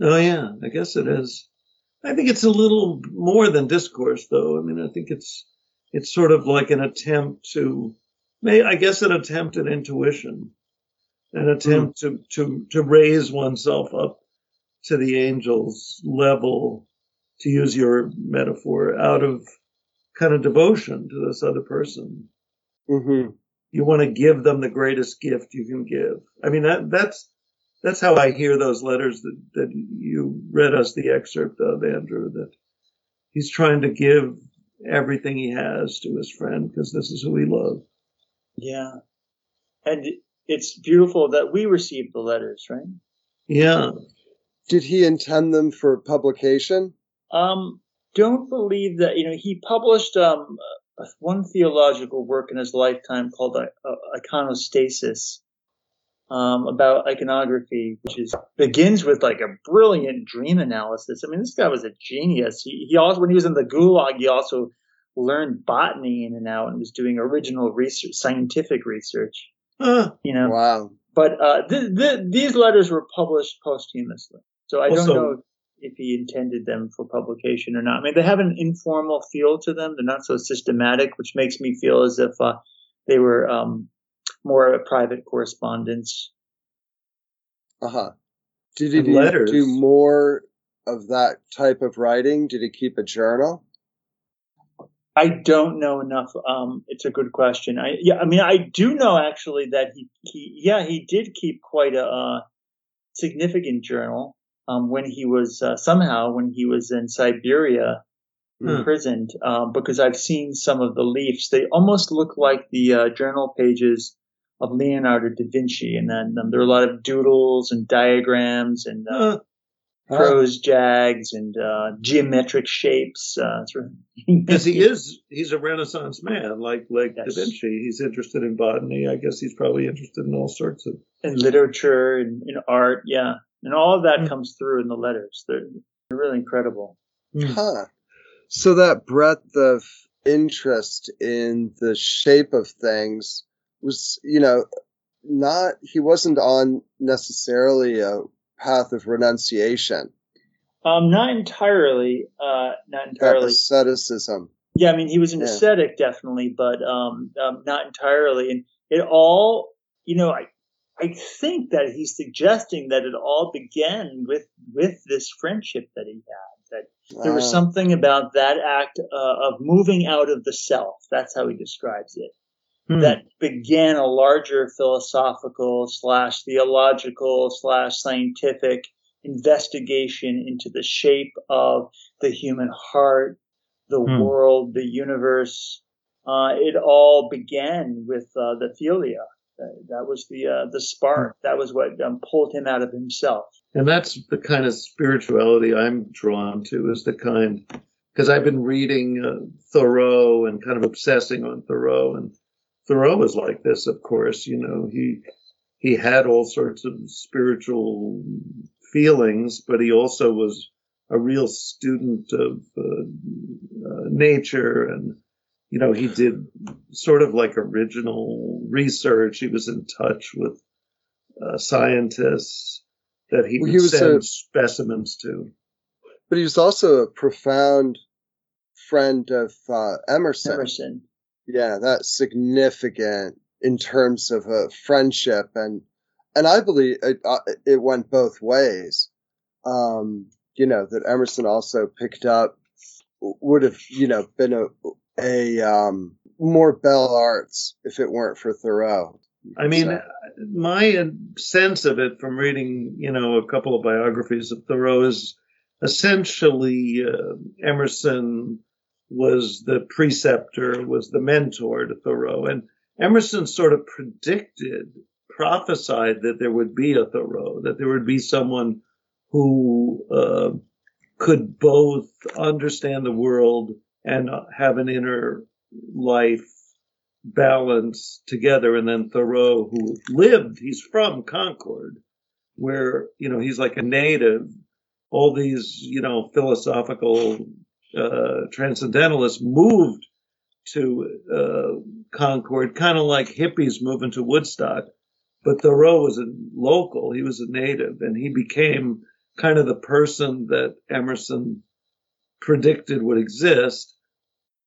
Oh yeah, I guess it is. I think it's a little more than discourse, though. I mean, I think it's it's sort of like an attempt to, may I guess, an attempt at intuition. an attempt to, to, to raise oneself up to the angels level, to use your metaphor, out of kind of devotion to this other person. hmm You want to give them the greatest gift you can give. I mean, that, that's, that's how I hear those letters that, that you read us the excerpt of, Andrew, that he's trying to give everything he has to his friend because this is who he loves. Yeah. And it's beautiful that we received the letters, right? Yeah. Did he intend them for publication? Um, don't believe that, you know, he published um, uh, one theological work in his lifetime called uh, Iconostasis um, about iconography, which is begins with like a brilliant dream analysis. I mean, this guy was a genius. He, he also, when he was in the Gulag, he also learned botany in and out and was doing original research, scientific research. Uh, You know, Wow. but uh, th- th- these letters were published posthumously, so I don't know if he intended them for publication or not. I mean, they have an informal feel to them; they're not so systematic, which makes me feel as if uh, they were um, more of a private correspondence. Uh huh. Did he letters. do more of that type of writing? Did he keep a journal? I don't know enough. Um, it's a good question. I yeah, I mean, I do know actually that he he yeah he did keep quite a uh, significant journal um, when he was uh, somehow when he was in Siberia Hmm. imprisoned um, because I've seen some of the leaves. They almost look like the uh, journal pages of Leonardo da Vinci, and then um, there are a lot of doodles and diagrams and uh, uh, Huh. prose jags and uh, geometric shapes. Uh, it's because he is he's a renaissance man like like Yes. da vinci he's interested in botany i guess he's probably interested in all sorts of in literature and in art, yeah, and all of that Mm. comes through in the letters. They're, they're really incredible. Huh. So that breadth of interest in the shape of things was, you know, not, he wasn't on necessarily a path of renunciation, Um, not entirely, uh, not that entirely. asceticism. Yeah, I mean, he was an Yeah. ascetic, definitely, but um, um, not entirely. And it all, you know, I, I think that he's suggesting that it all began with with this friendship that he had. That there was something about that act uh, of moving out of the self. That's how he describes it. Hmm. That began a larger philosophical slash theological slash scientific investigation into the shape of the human heart, the Hmm. world, the universe. Uh, it all began with uh, the philia. That, that was the uh, the spark. That was what um, pulled him out of himself. and that's the kind of spirituality i'm drawn to is the kind because i've been reading uh, thoreau and kind of obsessing on thoreau and thoreau was like this of course you know he he had all sorts of spiritual feelings but he also was a real student of uh, uh, nature and you know he did sort of like original research he was in touch with uh, scientists that he Well, would he was send a- specimens to But he was also a profound friend of uh, Emerson. Emerson. Yeah, that's significant in terms of a friendship, and and I believe it, uh, it went both ways. Um, you know that Emerson also picked up would have you know been a a um, more bell arts if it weren't for Thoreau. I mean, So- my uh, sense of it from reading, you know, a couple of biographies of Thoreau is essentially uh, Emerson was the preceptor, was the mentor to Thoreau, and Emerson sort of predicted, prophesied that there would be a Thoreau, that there would be someone who uh, could both understand the world and have an inner life balance together. And then Thoreau, who lived, he's from Concord, where, you know, he's like a native. All these, you know, philosophical uh, transcendentalists moved to uh, Concord, kind of like hippies moving to Woodstock. But Thoreau was a local, he was a native, and he became kind of the person that Emerson predicted would exist.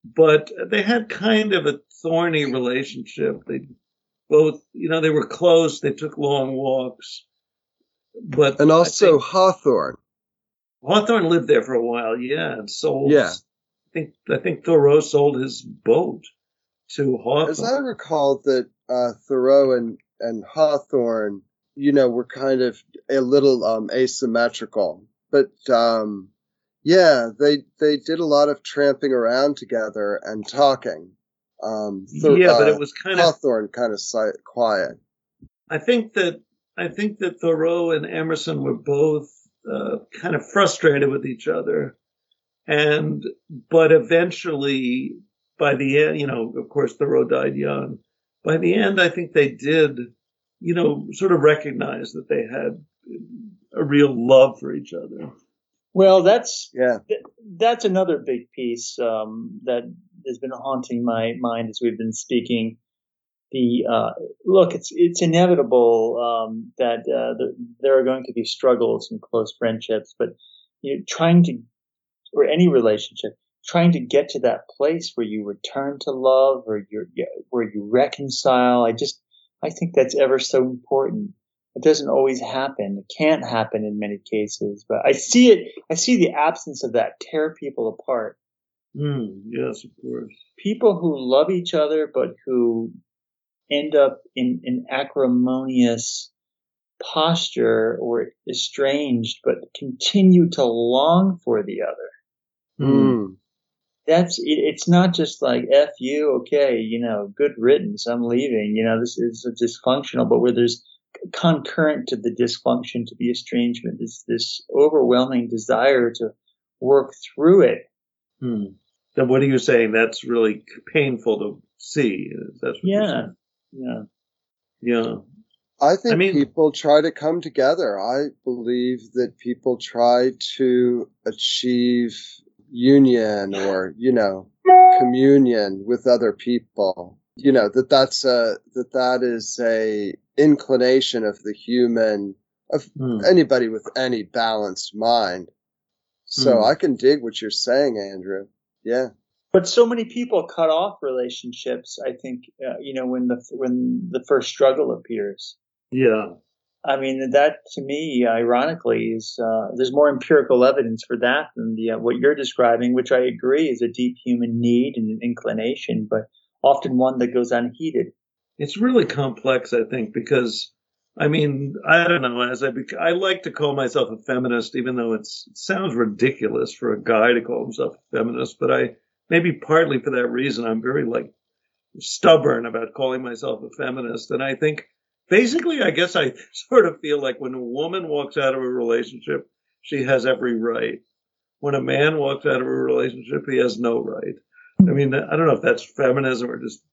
But they had kind of a thorny relationship. They both, you know, they were close. They took long walks, but And also think Hawthorne. Hawthorne lived there for a while, yeah, and sold. Yeah. I think I think Thoreau sold his boat to Hawthorne. As I recall that uh, Thoreau and, and Hawthorne, you know, were kind of a little um, asymmetrical. But um, yeah, they they did a lot of tramping around together and talking. Um, Thor- yeah, but uh, it was kind of. Hawthorne kind of si- quiet. I think that I think that Thoreau and Emerson were both uh, kind of frustrated with each other, and but eventually, by the end, you know, of course, Thoreau died young. By the end, I think they did, you know, sort of recognize that they had a real love for each other. Well, that's Yeah. th- that's another big piece um, that has been haunting my mind as we've been speaking. The uh, look, it's it's inevitable um, that uh, the, there are going to be struggles in close friendships, but you know, trying to or any relationship, trying to get to that place where you return to love or you where you reconcile. I just I think that's ever so important. It doesn't always happen. It can't happen in many cases, but I see it. I see the absence of that tear people apart. Mm, yes, of course. People who love each other, but who end up in an acrimonious posture or estranged, but continue to long for the other. Mm. That's it, it's not just like f you, okay, you know, good riddance, I'm leaving. You know, this is dysfunctional, but where there's concurrent to the dysfunction, to the estrangement, is this overwhelming desire to work through it. Hmm. Then what are you saying? That's really painful to see. That's what Yeah. Yeah. Yeah. I think I mean- people try to come together. I believe that people try to achieve union or, you know, communion with other people. You know, that that's a, that that is a inclination of the human, of Hmm. anybody with any balanced mind. So Hmm. I can dig what you're saying, Andrew. Yeah. But so many people cut off relationships. I think uh, you know when the when the first struggle appears. Yeah. I mean, that to me, ironically, is uh, there's more empirical evidence for that than the uh, what you're describing, which I agree is a deep human need and an inclination, but often one that goes unheeded. It's really complex, I think, because I mean, I don't know. As I bec- I like to call myself a feminist, even though it's it sounds ridiculous for a guy to call himself a feminist. But I maybe partly for that reason, I'm very like stubborn about calling myself a feminist. And I think basically, I guess I sort of feel like when a woman walks out of a relationship, she has every right. When a man walks out of a relationship, he has no right. I mean, I don't know if that's feminism or just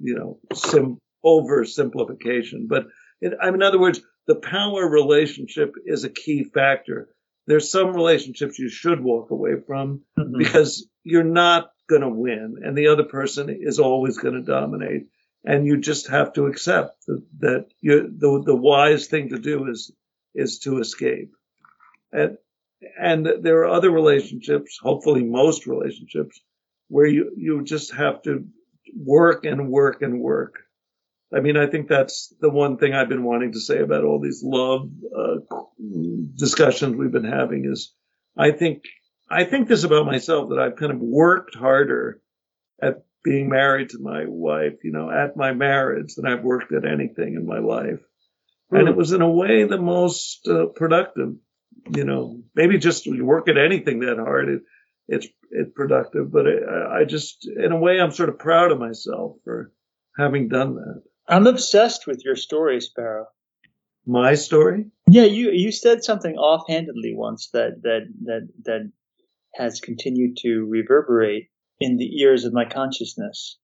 you know sim- oversimplification, but it, in other words, the power relationship is a key factor. There's some relationships you should walk away from Mhm. because you're not going to win and the other person is always going to dominate. And you just have to accept that, that you, the, the wise thing to do is, is to escape. And, and there are other relationships, hopefully most relationships, where you, you just have to work and work and work. I mean, I think that's the one thing I've been wanting to say about all these love uh, discussions we've been having is I think I think this about myself that I've kind of worked harder at being married to my wife, you know, at my marriage than I've worked at anything in my life. And it was in a way the most uh, productive, you know, maybe just you work at anything that hard, it, it's, it's productive, but I, I just, in a way, I'm sort of proud of myself for having done that. I'm obsessed with your story, Sparrow. My story? Yeah, you you said something offhandedly once that that that that has continued to reverberate in the ears of my consciousness.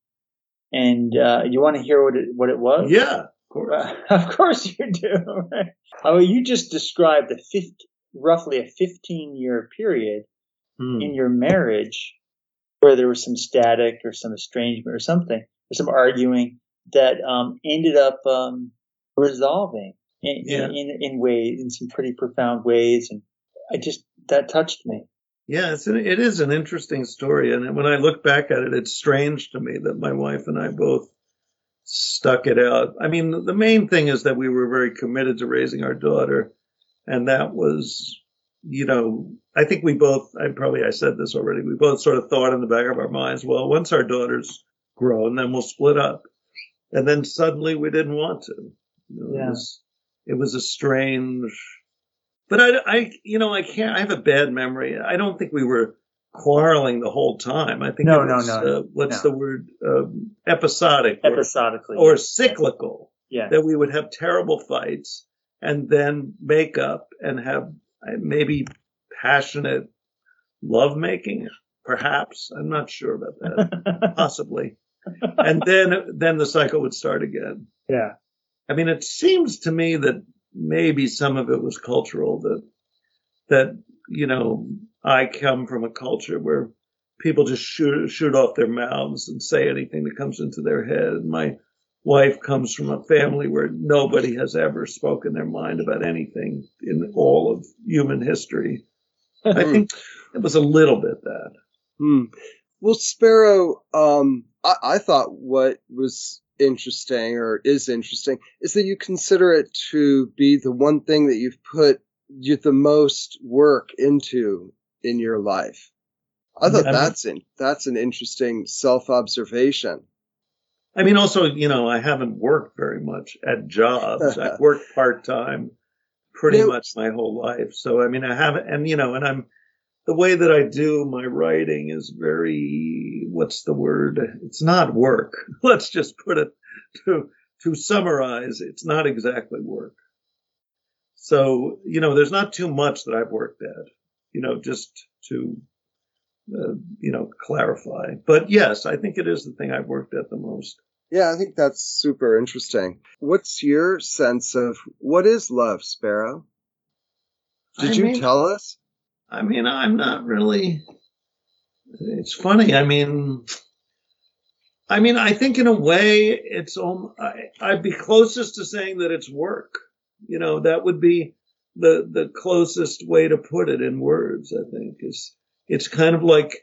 And uh, you want to hear what it what it was? Yeah, of course. of course you do. Oh, you just described a 50, roughly a 15 year period Hmm. in your marriage where there was some static or some estrangement or something or some arguing that um, ended up um, resolving in, Yeah. in, in ways in some pretty profound ways and I just that touched me. Yeah, it's an, it is an interesting story, and when I look back at it, it's strange to me that my wife and I both stuck it out. I mean, the main thing is that we were very committed to raising our daughter, and that was, you know, I think we both. I probably I said this already. We both sort of thought in the back of our minds, well, once our daughter's grown, then we'll split up, and then suddenly we didn't want to. You know, Yeah. it, was, it was a strange. But I, I, you know, I can't. I have a bad memory. I don't think we were quarreling the whole time. I think No, it no, was, no, uh, what's no. the word? Um, episodic or- Episodically. or cyclical yeah. that we would have terrible fights and then make up and have uh, maybe passionate love making. perhaps i'm not sure about that possibly and then then the cycle would start again yeah. i mean it seems to me that maybe some of it was cultural that that you know i come from a culture where people just shoot shoot off their mouths and say anything that comes into their head and my wife comes from a family where nobody has ever spoken their mind about anything in all of human history i think it was a little bit that Hmm. Well, Sparrow, um, I, I thought what was interesting or is interesting is that you consider it to be the one thing that you've put you, the most work into in your life. I thought Yeah. that's in, that's an interesting self observation. I mean, also, you know, I haven't worked very much at jobs. I've worked part time pretty Yeah. much my whole life. So, I mean, I haven't, and, you know, and I'm, the way that I do my writing is very, what's the word? It's not work. Let's just put it to, to summarize, it's not exactly work. So, you know, there's not too much that I've worked at, you know, just to, uh, you know, clarify. But yes, I think it is the thing I've worked at the most. Yeah, I think that's super interesting. What's your sense of what is love, Sparrow? Did I you mean- tell us? I mean, I'm not really. It's funny. I mean, I mean, I think in a way, it's. Um, I, I'd be closest to saying that it's work. You know, that would be the the closest way to put it in words. I think is it's kind of like,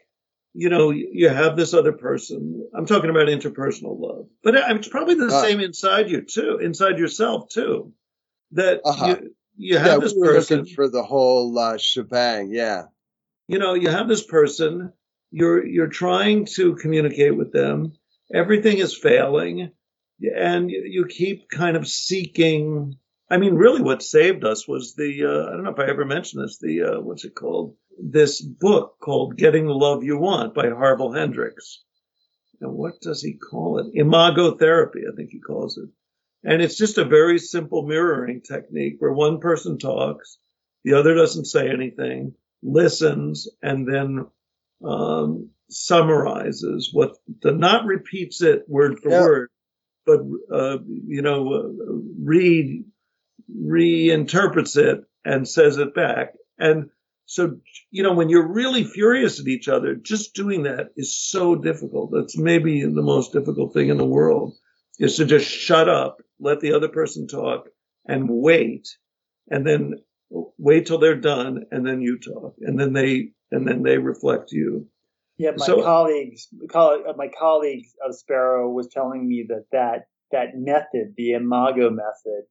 you know, you have this other person. I'm talking about interpersonal love, but it's probably the Ah. same inside you too, inside yourself too. That Uh-huh. you you have Yeah, this we were person looking for the whole uh, shebang. Yeah. you know you have this person you're you're trying to communicate with them everything is failing and you, you keep kind of seeking i mean really what saved us was the uh, i don't know if i ever mentioned this the uh, what's it called this book called getting the love you want by Harville Hendrix and what does he call it imago therapy i think he calls it and it's just a very simple mirroring technique where one person talks the other doesn't say anything listens and then um, summarizes what the not repeats it word for Yeah. word, but uh, you know uh, read reinterprets it and says it back. And so you know when you're really furious at each other, just doing that is so difficult. That's maybe the most difficult thing in the world is to just shut up, let the other person talk, and wait, and then wait till they're done and then you talk and then they and then they reflect you Yeah, my So- colleagues, uh, my colleague of Sparrow was telling me that that that method, the Imago method,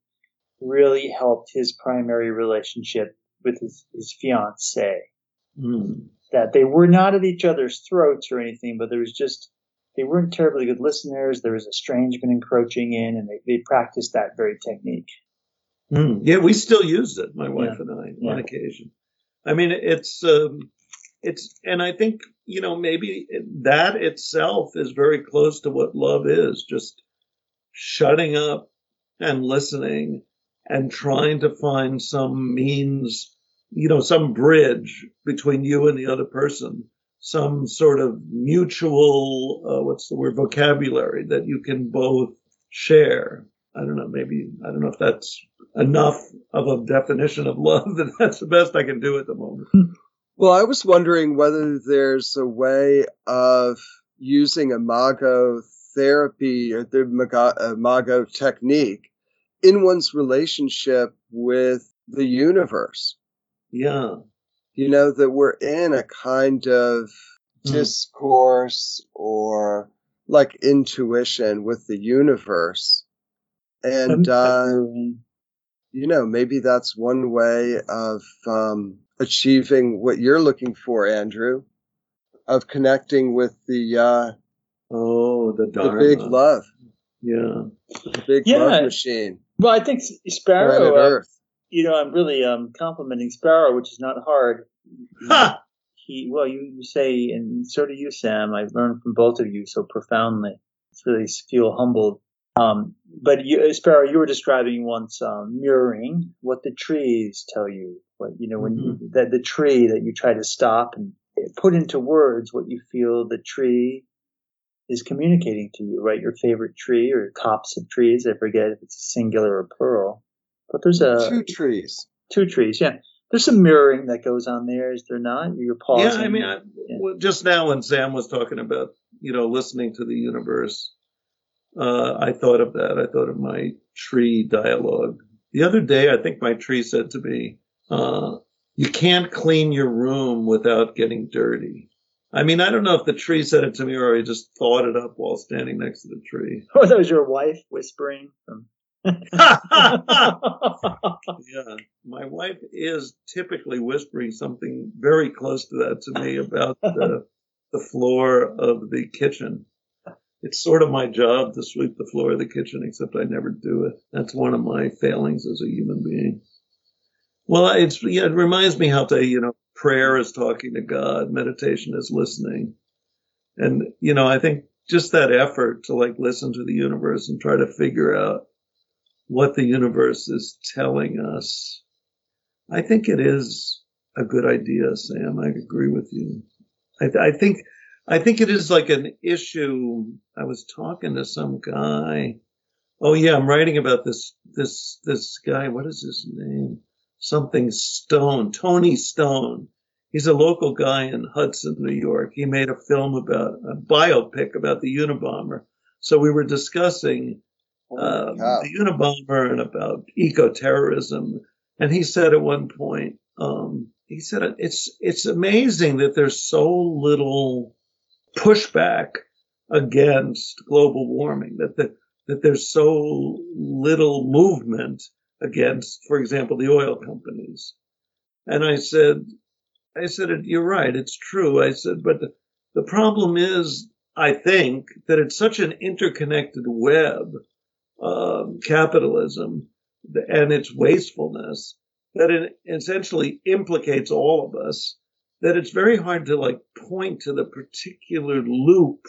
really helped his primary relationship with his, his fiancee. Hmm. That they were not at each other's throats or anything, but there was just they weren't terribly good listeners. There was estrangement encroaching in, and they, they practiced that very technique. Hmm. yeah we still use it my wife Yeah. and i Yeah. on occasion i mean it's um it's and i think you know maybe that itself is very close to what love is just shutting up and listening and trying to find some means you know some bridge between you and the other person some sort of mutual uh, what's the word vocabulary that you can both share. I don't know maybe i don't know if that's enough of a definition of love that that's the best i can do at the moment. Well, I was wondering whether there's a way of using imago therapy or the imago, imago technique in one's relationship with the universe. yeah You know, that we're in a kind of Hmm. discourse or like intuition with the universe. And, uh, you know, maybe that's one way of um, achieving what you're looking for, Andrew, of connecting with the uh, oh the, the big love, yeah, the big Yeah. love machine, Well, I think planet Sparrow. Uh, Earth. You know, I'm really um, complimenting Sparrow, which is not hard. Ha! He, well, you, you say, and so do you, Sam. I've learned from both of you so profoundly. It's really feel humbled. Um, but you, Sparrow, you were describing once um, mirroring what the trees tell you. What you know when you, that the tree that you try to stop and put into words what you feel the tree is communicating to you. Right, your favorite tree or copse of trees. I forget if it's singular or plural. But there's a Two trees. two trees. Yeah, there's some mirroring that goes on there. Is there not? You're pausing. Yeah, I mean, I, well, just now when Sam was talking about, you know, listening to the universe, uh, I thought of that. I thought of my tree dialogue. The other day, I think my tree said to me, uh, you can't clean your room without getting dirty. I mean, I don't know if the tree said it to me or I just thought it up while standing next to the tree. oh, that was your wife whispering. From... Yeah, my wife is typically whispering something very close to that to me about the, the floor of the kitchen. It's sort of my job to sweep the floor of the kitchen, except I never do it. That's one of my failings as a human being. Well, it's yeah, it reminds me how to you know prayer is talking to God, meditation is listening, and you know I think just that effort to like listen to the universe and try to figure out what the universe is telling us. I think it is a good idea, Sam. I agree with you. I, I think I think it is like an issue. I was talking to some guy. Oh yeah, I'm writing about this this this guy. What is his name? Something Stone. Tony Stone. He's a local guy in Hudson, New York. He made a film about a biopic about the Unabomber. So we were discussing um, the Unabomber and about eco-terrorism. And he said at one point, um, he said it's it's amazing that there's so little pushback against global warming. That the, that there's so little movement against, for example, the oil companies. And I said, I said, you're right, it's true. I said, but the, the problem is, I think that it's such an interconnected web um, capitalism and its wastefulness that it essentially implicates all of us that it's very hard to like point to the particular loop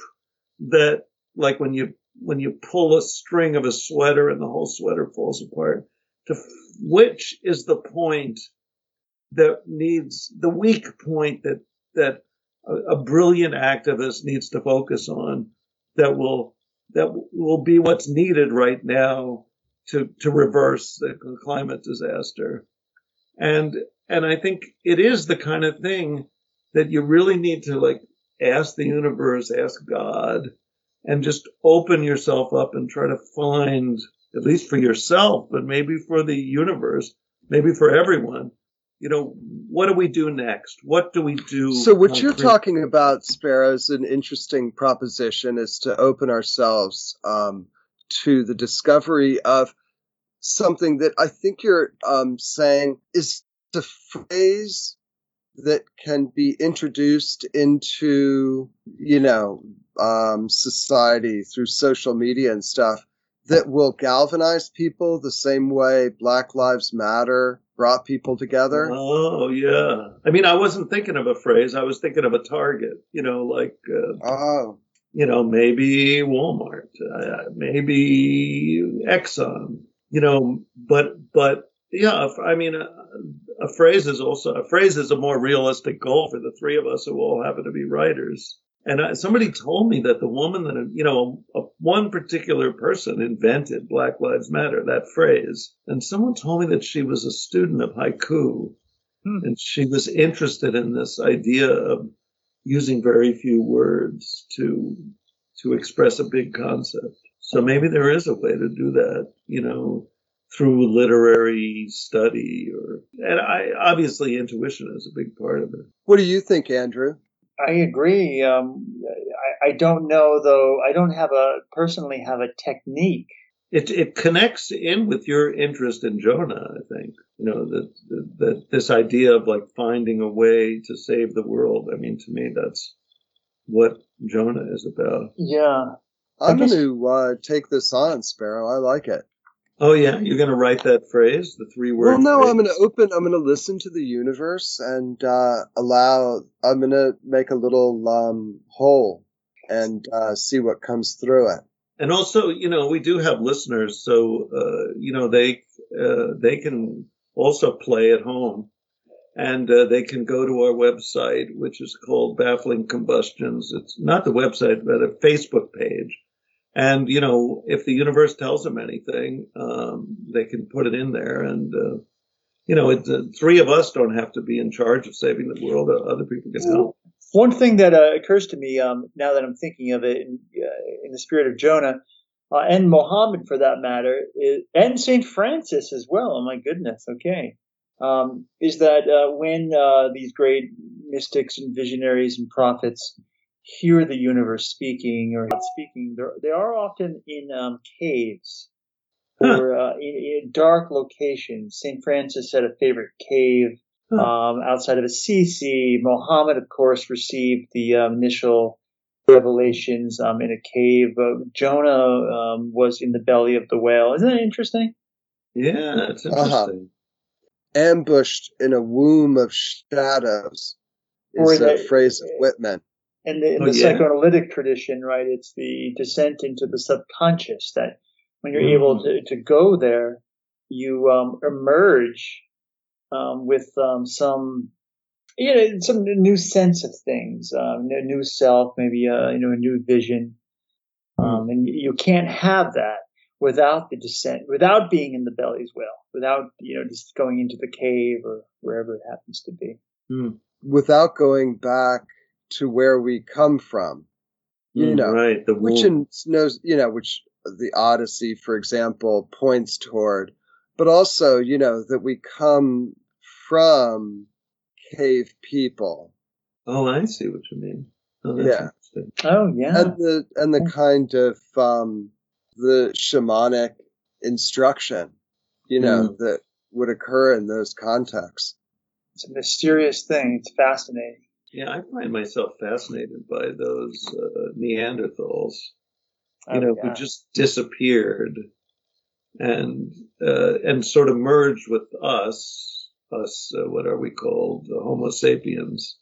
that like when you when you pull a string of a sweater and the whole sweater falls apart to which is the point that needs the weak point that that a, a brilliant activist needs to focus on that will that will be what's needed right now to to reverse the climate disaster. And and i think it is the kind of thing that you really need to like ask the universe ask god and just open yourself up and try to find at least for yourself but maybe for the universe maybe for everyone you know what do we do next? What do we do So what you're talking about, Sparrow, is an interesting proposition is to open ourselves um, to the discovery of something that I think you're um, saying is the phrase that can be introduced into, you know, um, society through social media and stuff that will galvanize people the same way Black Lives Matter brought people together. Oh yeah. I mean, I wasn't thinking of a phrase. I was thinking of a target. You know, like uh, Oh, you know maybe Walmart, uh, maybe Exxon. You know, but but yeah. I mean, a, a phrase is also a phrase is a more realistic goal for the three of us who all happen to be writers. And I, somebody told me that the woman that you know, a, one particular person invented Black Lives Matter, that phrase. And someone told me that she was a student of haiku, Hmm. and she was interested in this idea of using very few words to to express a big concept. So maybe there is a way to do that, you know, through literary study or and I obviously intuition is a big part of it. what do you think, Andrew? I agree. Um, I don't know though. I don't have a personally have a technique. It it connects in with your interest in Jonah. I think you know that that this idea of like finding a way to save the world. I mean, to me, that's what Jonah is about. Yeah. I'm guess- going to uh, take this on, Sparrow. I like it. Oh yeah, you're going to write that phrase, the three words. Well, no, phrase? I'm going to open. I'm going to listen to the universe and uh, allow. I'm going to make a little um, hole and uh, see what comes through it. and also you know we do have listeners so uh, you know they uh, they can also play at home and uh, they can go to our website which is called baffling combustions it's not the website but a facebook page and you know if the universe tells them anything um, they can put it in there and uh, you know it, uh, three of us don't have to be in charge of saving the world uh, other people can help One thing that uh, occurs to me um, now that I'm thinking of it in, uh, in the spirit of Jonah uh, and Mohammed for that matter, is, and Saint Francis as well. Oh my goodness. Okay, um, is that when these great mystics and visionaries and prophets hear the universe speaking or not speaking, they're, they are often in um, caves Huh. or uh, in, in dark locations. Saint Francis had a favorite cave Huh. um, outside of Assisi. Mohammed, of course, received the um, initial revelations um, in a cave. Uh, Jonah um, was in the belly of the whale. Isn't that interesting? yeah it's Uh-huh. interesting Ambushed in a womb of shadows Or is a phrase of Whitman. And the, in Oh, the yeah. psychoanalytic tradition, right, it's the descent into the subconscious that when you're Mm. able to, to go there, you um, emerge um, with um, some, you know, some new sense of things, um, a new self, maybe a, you know, a new vision. Um, and you can't have that without the descent, without being in the belly's well, without, you know, just going into the cave or wherever it happens to be. Hmm. Without going back to where we come from, you Hmm, know, right the which womb. in knows you know which the odyssey for example points toward but also you know that we come from cave people Oh, I see what you mean. Oh, Yeah. Oh, yeah. and the and the kind of um the shamanic instruction you know that would occur in those contexts It's a mysterious thing. It's fascinating. Yeah, I find myself fascinated by those uh, Neanderthals, you Oh, know, yeah. who just disappeared and uh, and sort of merged with us. Us, uh, what are we called? The Homo sapiens.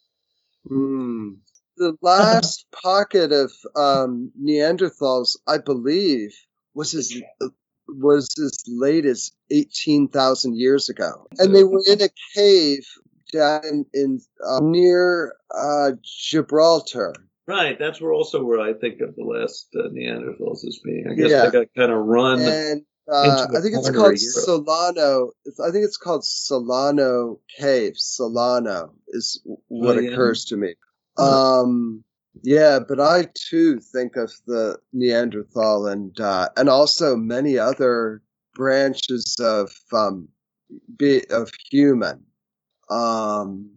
Hmm. the last pocket of um neanderthals i believe was as was as late as 18,000 years ago. And they were in a cave down in, in uh, near uh, Gibraltar. Right. That's where also where I think of the last uh, Neanderthals as being. I guess Yeah. they got kind of run. And uh, I think it's called. Solano. It's, I think it's called Solano Cave. Solano is what Oh, yeah. occurs to me. Huh. Um, yeah, but I too think of the Neanderthal and uh, and also many other branches of um, be, of human. Um,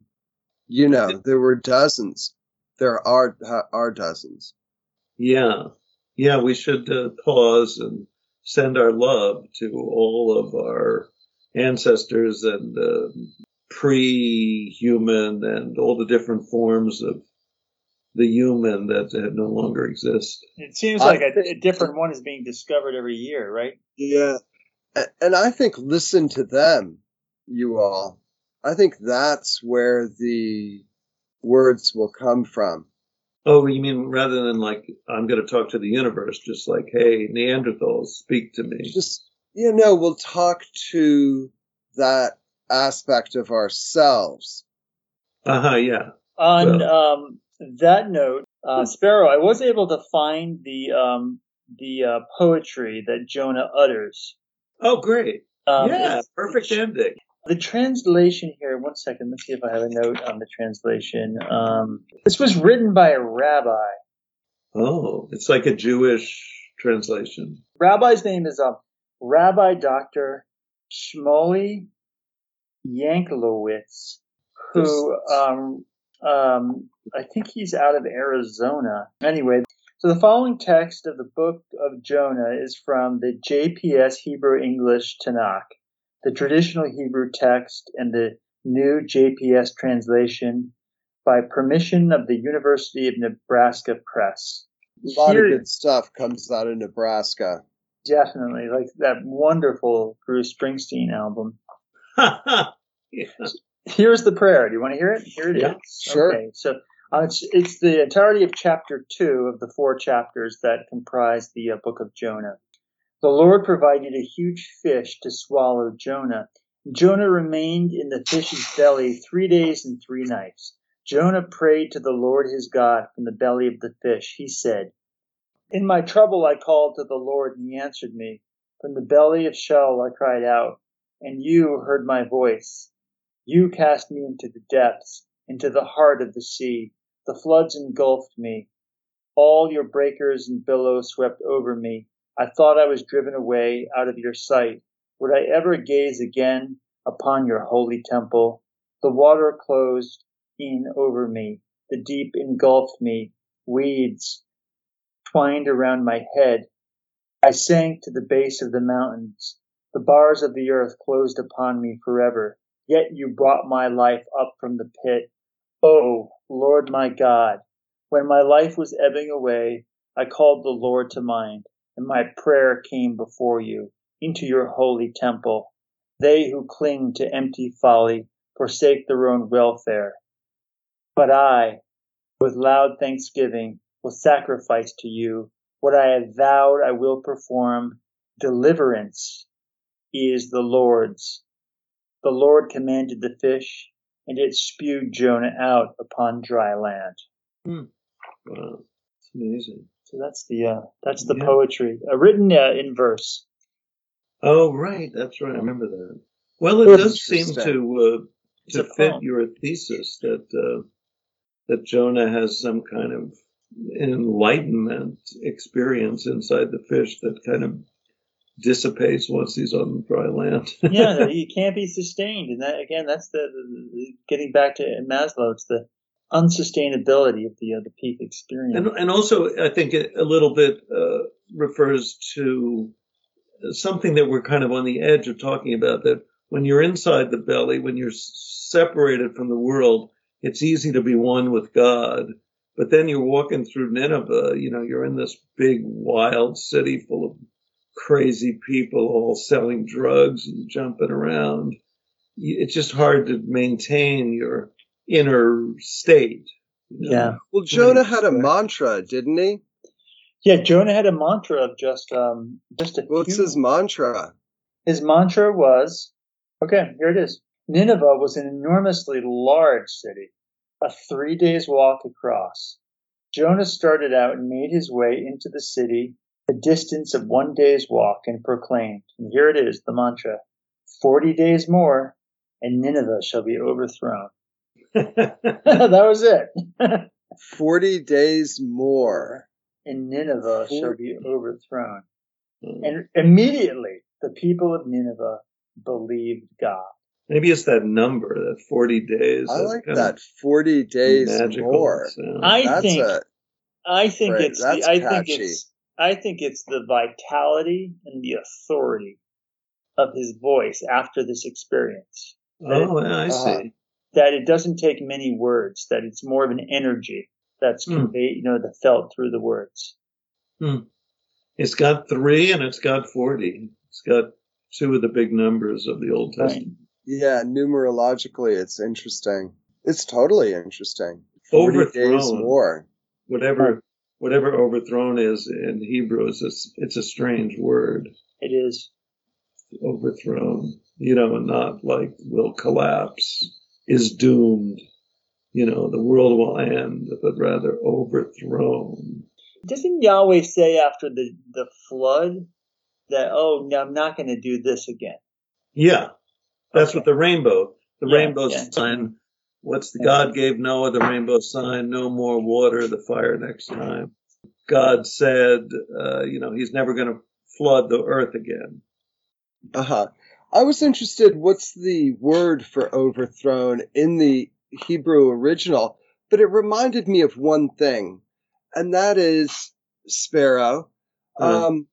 you know, there were dozens. There are are dozens. Yeah. Yeah, we should uh, pause and send our love to all of our ancestors and uh, pre human and all the different forms of the human that uh, no longer exist. It seems like a, a different one is being discovered every year, right? Yeah. And I think listen to them, you all. I think that's where the words will come from. Oh, you mean rather than like, I'm going to talk to the universe, just like, hey, Neanderthals, speak to me. Just, you know, we'll talk to that aspect of ourselves. Uh huh, yeah. On um, that note, uh, Sparrow, I was able to find the um, the uh, poetry that Jonah utters. Oh, great. Um, yeah, perfect ending. The translation here, one second, let's see if I have a note on the translation. Um, this was written by a rabbi. Oh, it's like a Jewish translation. Rabbi's name is um, Rabbi Dr. Shmuly Yanklowitz, who um, um, I think he's out of Arizona. Anyway, So the following text of the book of Jonah is from the JPS Hebrew English Tanakh, the traditional Hebrew text, and the new JPS translation by permission of the University of Nebraska Press. A lot Here- of good stuff comes out of Nebraska. Definitely, like that wonderful Bruce Springsteen album. yeah. Here's the prayer. Do you want to hear it? Here it is. Yeah, sure. Okay, so uh, it's it's the entirety of chapter two of the four chapters that comprise the uh, book of Jonah. The Lord provided a huge fish to swallow Jonah. Jonah remained in the fish's belly three days and three nights. Jonah prayed to the Lord his God from the belly of the fish. He said, In my trouble I called to the Lord, and he answered me. From the belly of Sheol I cried out, and you heard my voice. You cast me into the depths, into the heart of the sea. The floods engulfed me. All your breakers and billows swept over me. I thought I was driven away out of your sight. Would I ever gaze again upon your holy temple? The water closed in over me. The deep engulfed me. Weeds twined around my head. I sank to the base of the mountains. The bars of the earth closed upon me forever. Yet you brought my life up from the pit. Oh, Lord my God, when my life was ebbing away, I called the Lord to mind, and my prayer came before you, into your holy temple. They who cling to empty folly forsake their own welfare. But I, with loud thanksgiving, will sacrifice to you what I have vowed I will perform. Deliverance is the Lord's. The Lord commanded the fish, and it spewed Jonah out upon dry land. Hmm. Wow. It's amazing. So that's the uh, that's the Yeah. poetry uh, written uh, in verse. Oh, right. That's right. I remember that. Well, it does seem to uh, to fit poem. your thesis that uh, that Jonah has some kind of enlightenment experience inside the fish that kind of dissipates once he's on dry land. yeah, he can't be sustained, and that again, that's the, the, the getting back to Maslow. It's the unsustainability of the uh, the peak experience. and and also I think it a little bit uh, refers to something that we're kind of on the edge of talking about. That when you're inside the belly, when you're separated from the world, it's easy to be one with God. But then you're walking through Nineveh. You know, you're in this big wild city full of crazy people all selling drugs and jumping around. It's just hard to maintain your inner state. you know? Yeah. Well, Jonah had a mantra, didn't he? Yeah, Jonah had a mantra of just um just a What's few- his mantra? His mantra was, okay, here it is. Nineveh was an enormously large city, a three days walk across. Jonah started out and made his way into the city a distance of one day's walk and proclaimed, and here it is, the mantra, 40 days more and Nineveh shall be overthrown. That was it. 40 days more. and Nineveh shall be overthrown. And immediately the people of Nineveh believed God. Maybe it's that number, that 40 days. I like that. 40 days magical more. sound. I That's think a, I think Right, it's that's the, I catchy. think it's I think it's the vitality and the authority of his voice after this experience. oh, yeah, I Uh-huh. See. That it doesn't take many words, that it's more of an energy that's Hmm. conveyed, you know, that felt through the words. It's got three and it's got 40. It's got two of the big numbers of the Old Right. Testament. yeah, numerologically, it's interesting. It's totally interesting. 40 days Overthrown. more. Whatever, whatever overthrown is in Hebrew, is it's, it's a strange word. It is. Overthrown, you know, and not like will collapse, is doomed. You know, the world will end, but rather overthrown. Doesn't Yahweh say after the, the flood that, oh, no, I'm not going to do this again? Yeah, that's Okay. what the rainbow, the Yeah, rainbow yeah. sign. What's the. God gave Noah the rainbow sign? No more water, the fire next time. God said, uh, you know, He's never going to flood the earth again. Uh huh. I was interested what's the word for overthrown in the Hebrew original, but it reminded me of one thing, and that is Sparrow. Uh. Um,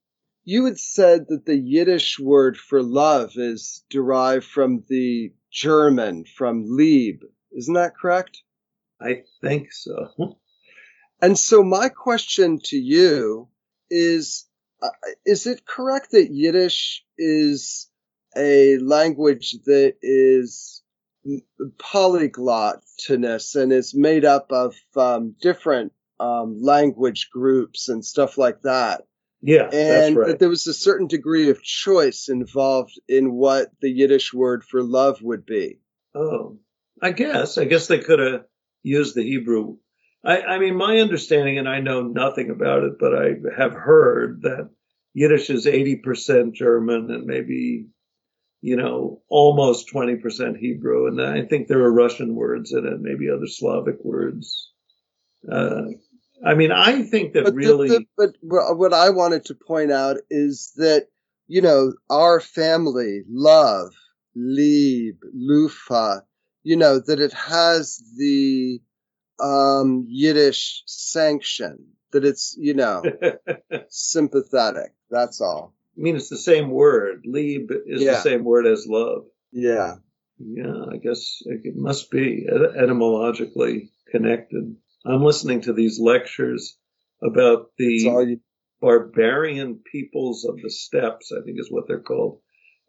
you had said that the Yiddish word for love is derived from the German, from Lieb. Isn't that correct? I think so. And so my question to you is, uh, is it correct that Yiddish is a language that is polyglottinous and is made up of um, different um, language groups and stuff like that? Yeah, that's and right. that there was a certain degree of choice involved in what the Yiddish word for love would be. Oh, I guess. I guess they could have used the Hebrew. I, I mean, my understanding, and I know nothing about it, but I have heard that Yiddish is 80% German and maybe, you know, almost 20% Hebrew. And I think there are Russian words in it, maybe other Slavic words. Uh, I mean, I think that But, really. the- but what I wanted to point out is that, you know, our family, love, lieb, lufa, you know, that it has the um, Yiddish sanction, that it's, you know, sympathetic. That's all. I mean, it's the same word. Lieb is the same word as love. Yeah. Yeah, I guess it must be etymologically connected. I'm listening to these lectures about the you, barbarian peoples of the steppes, I think is what they're called.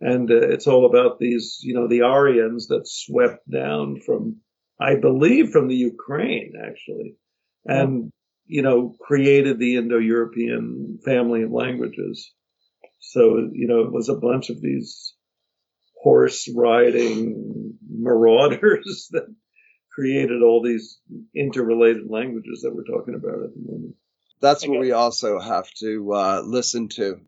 And uh, it's all about these, you know, the Aryans that swept down from, I believe, from the Ukraine, actually, and, you know, created the Indo European family of languages. So, you know, it was a bunch of these horse riding marauders that created all these interrelated languages that we're talking about at the moment. that's what we also have to uh, listen to.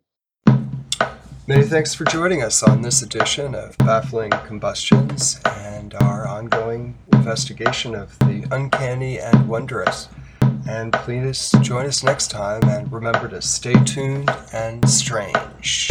Many thanks for joining us on this edition of Baffling Combustions and our ongoing investigation of the uncanny and wondrous. And please join us next time and remember to stay tuned and strange.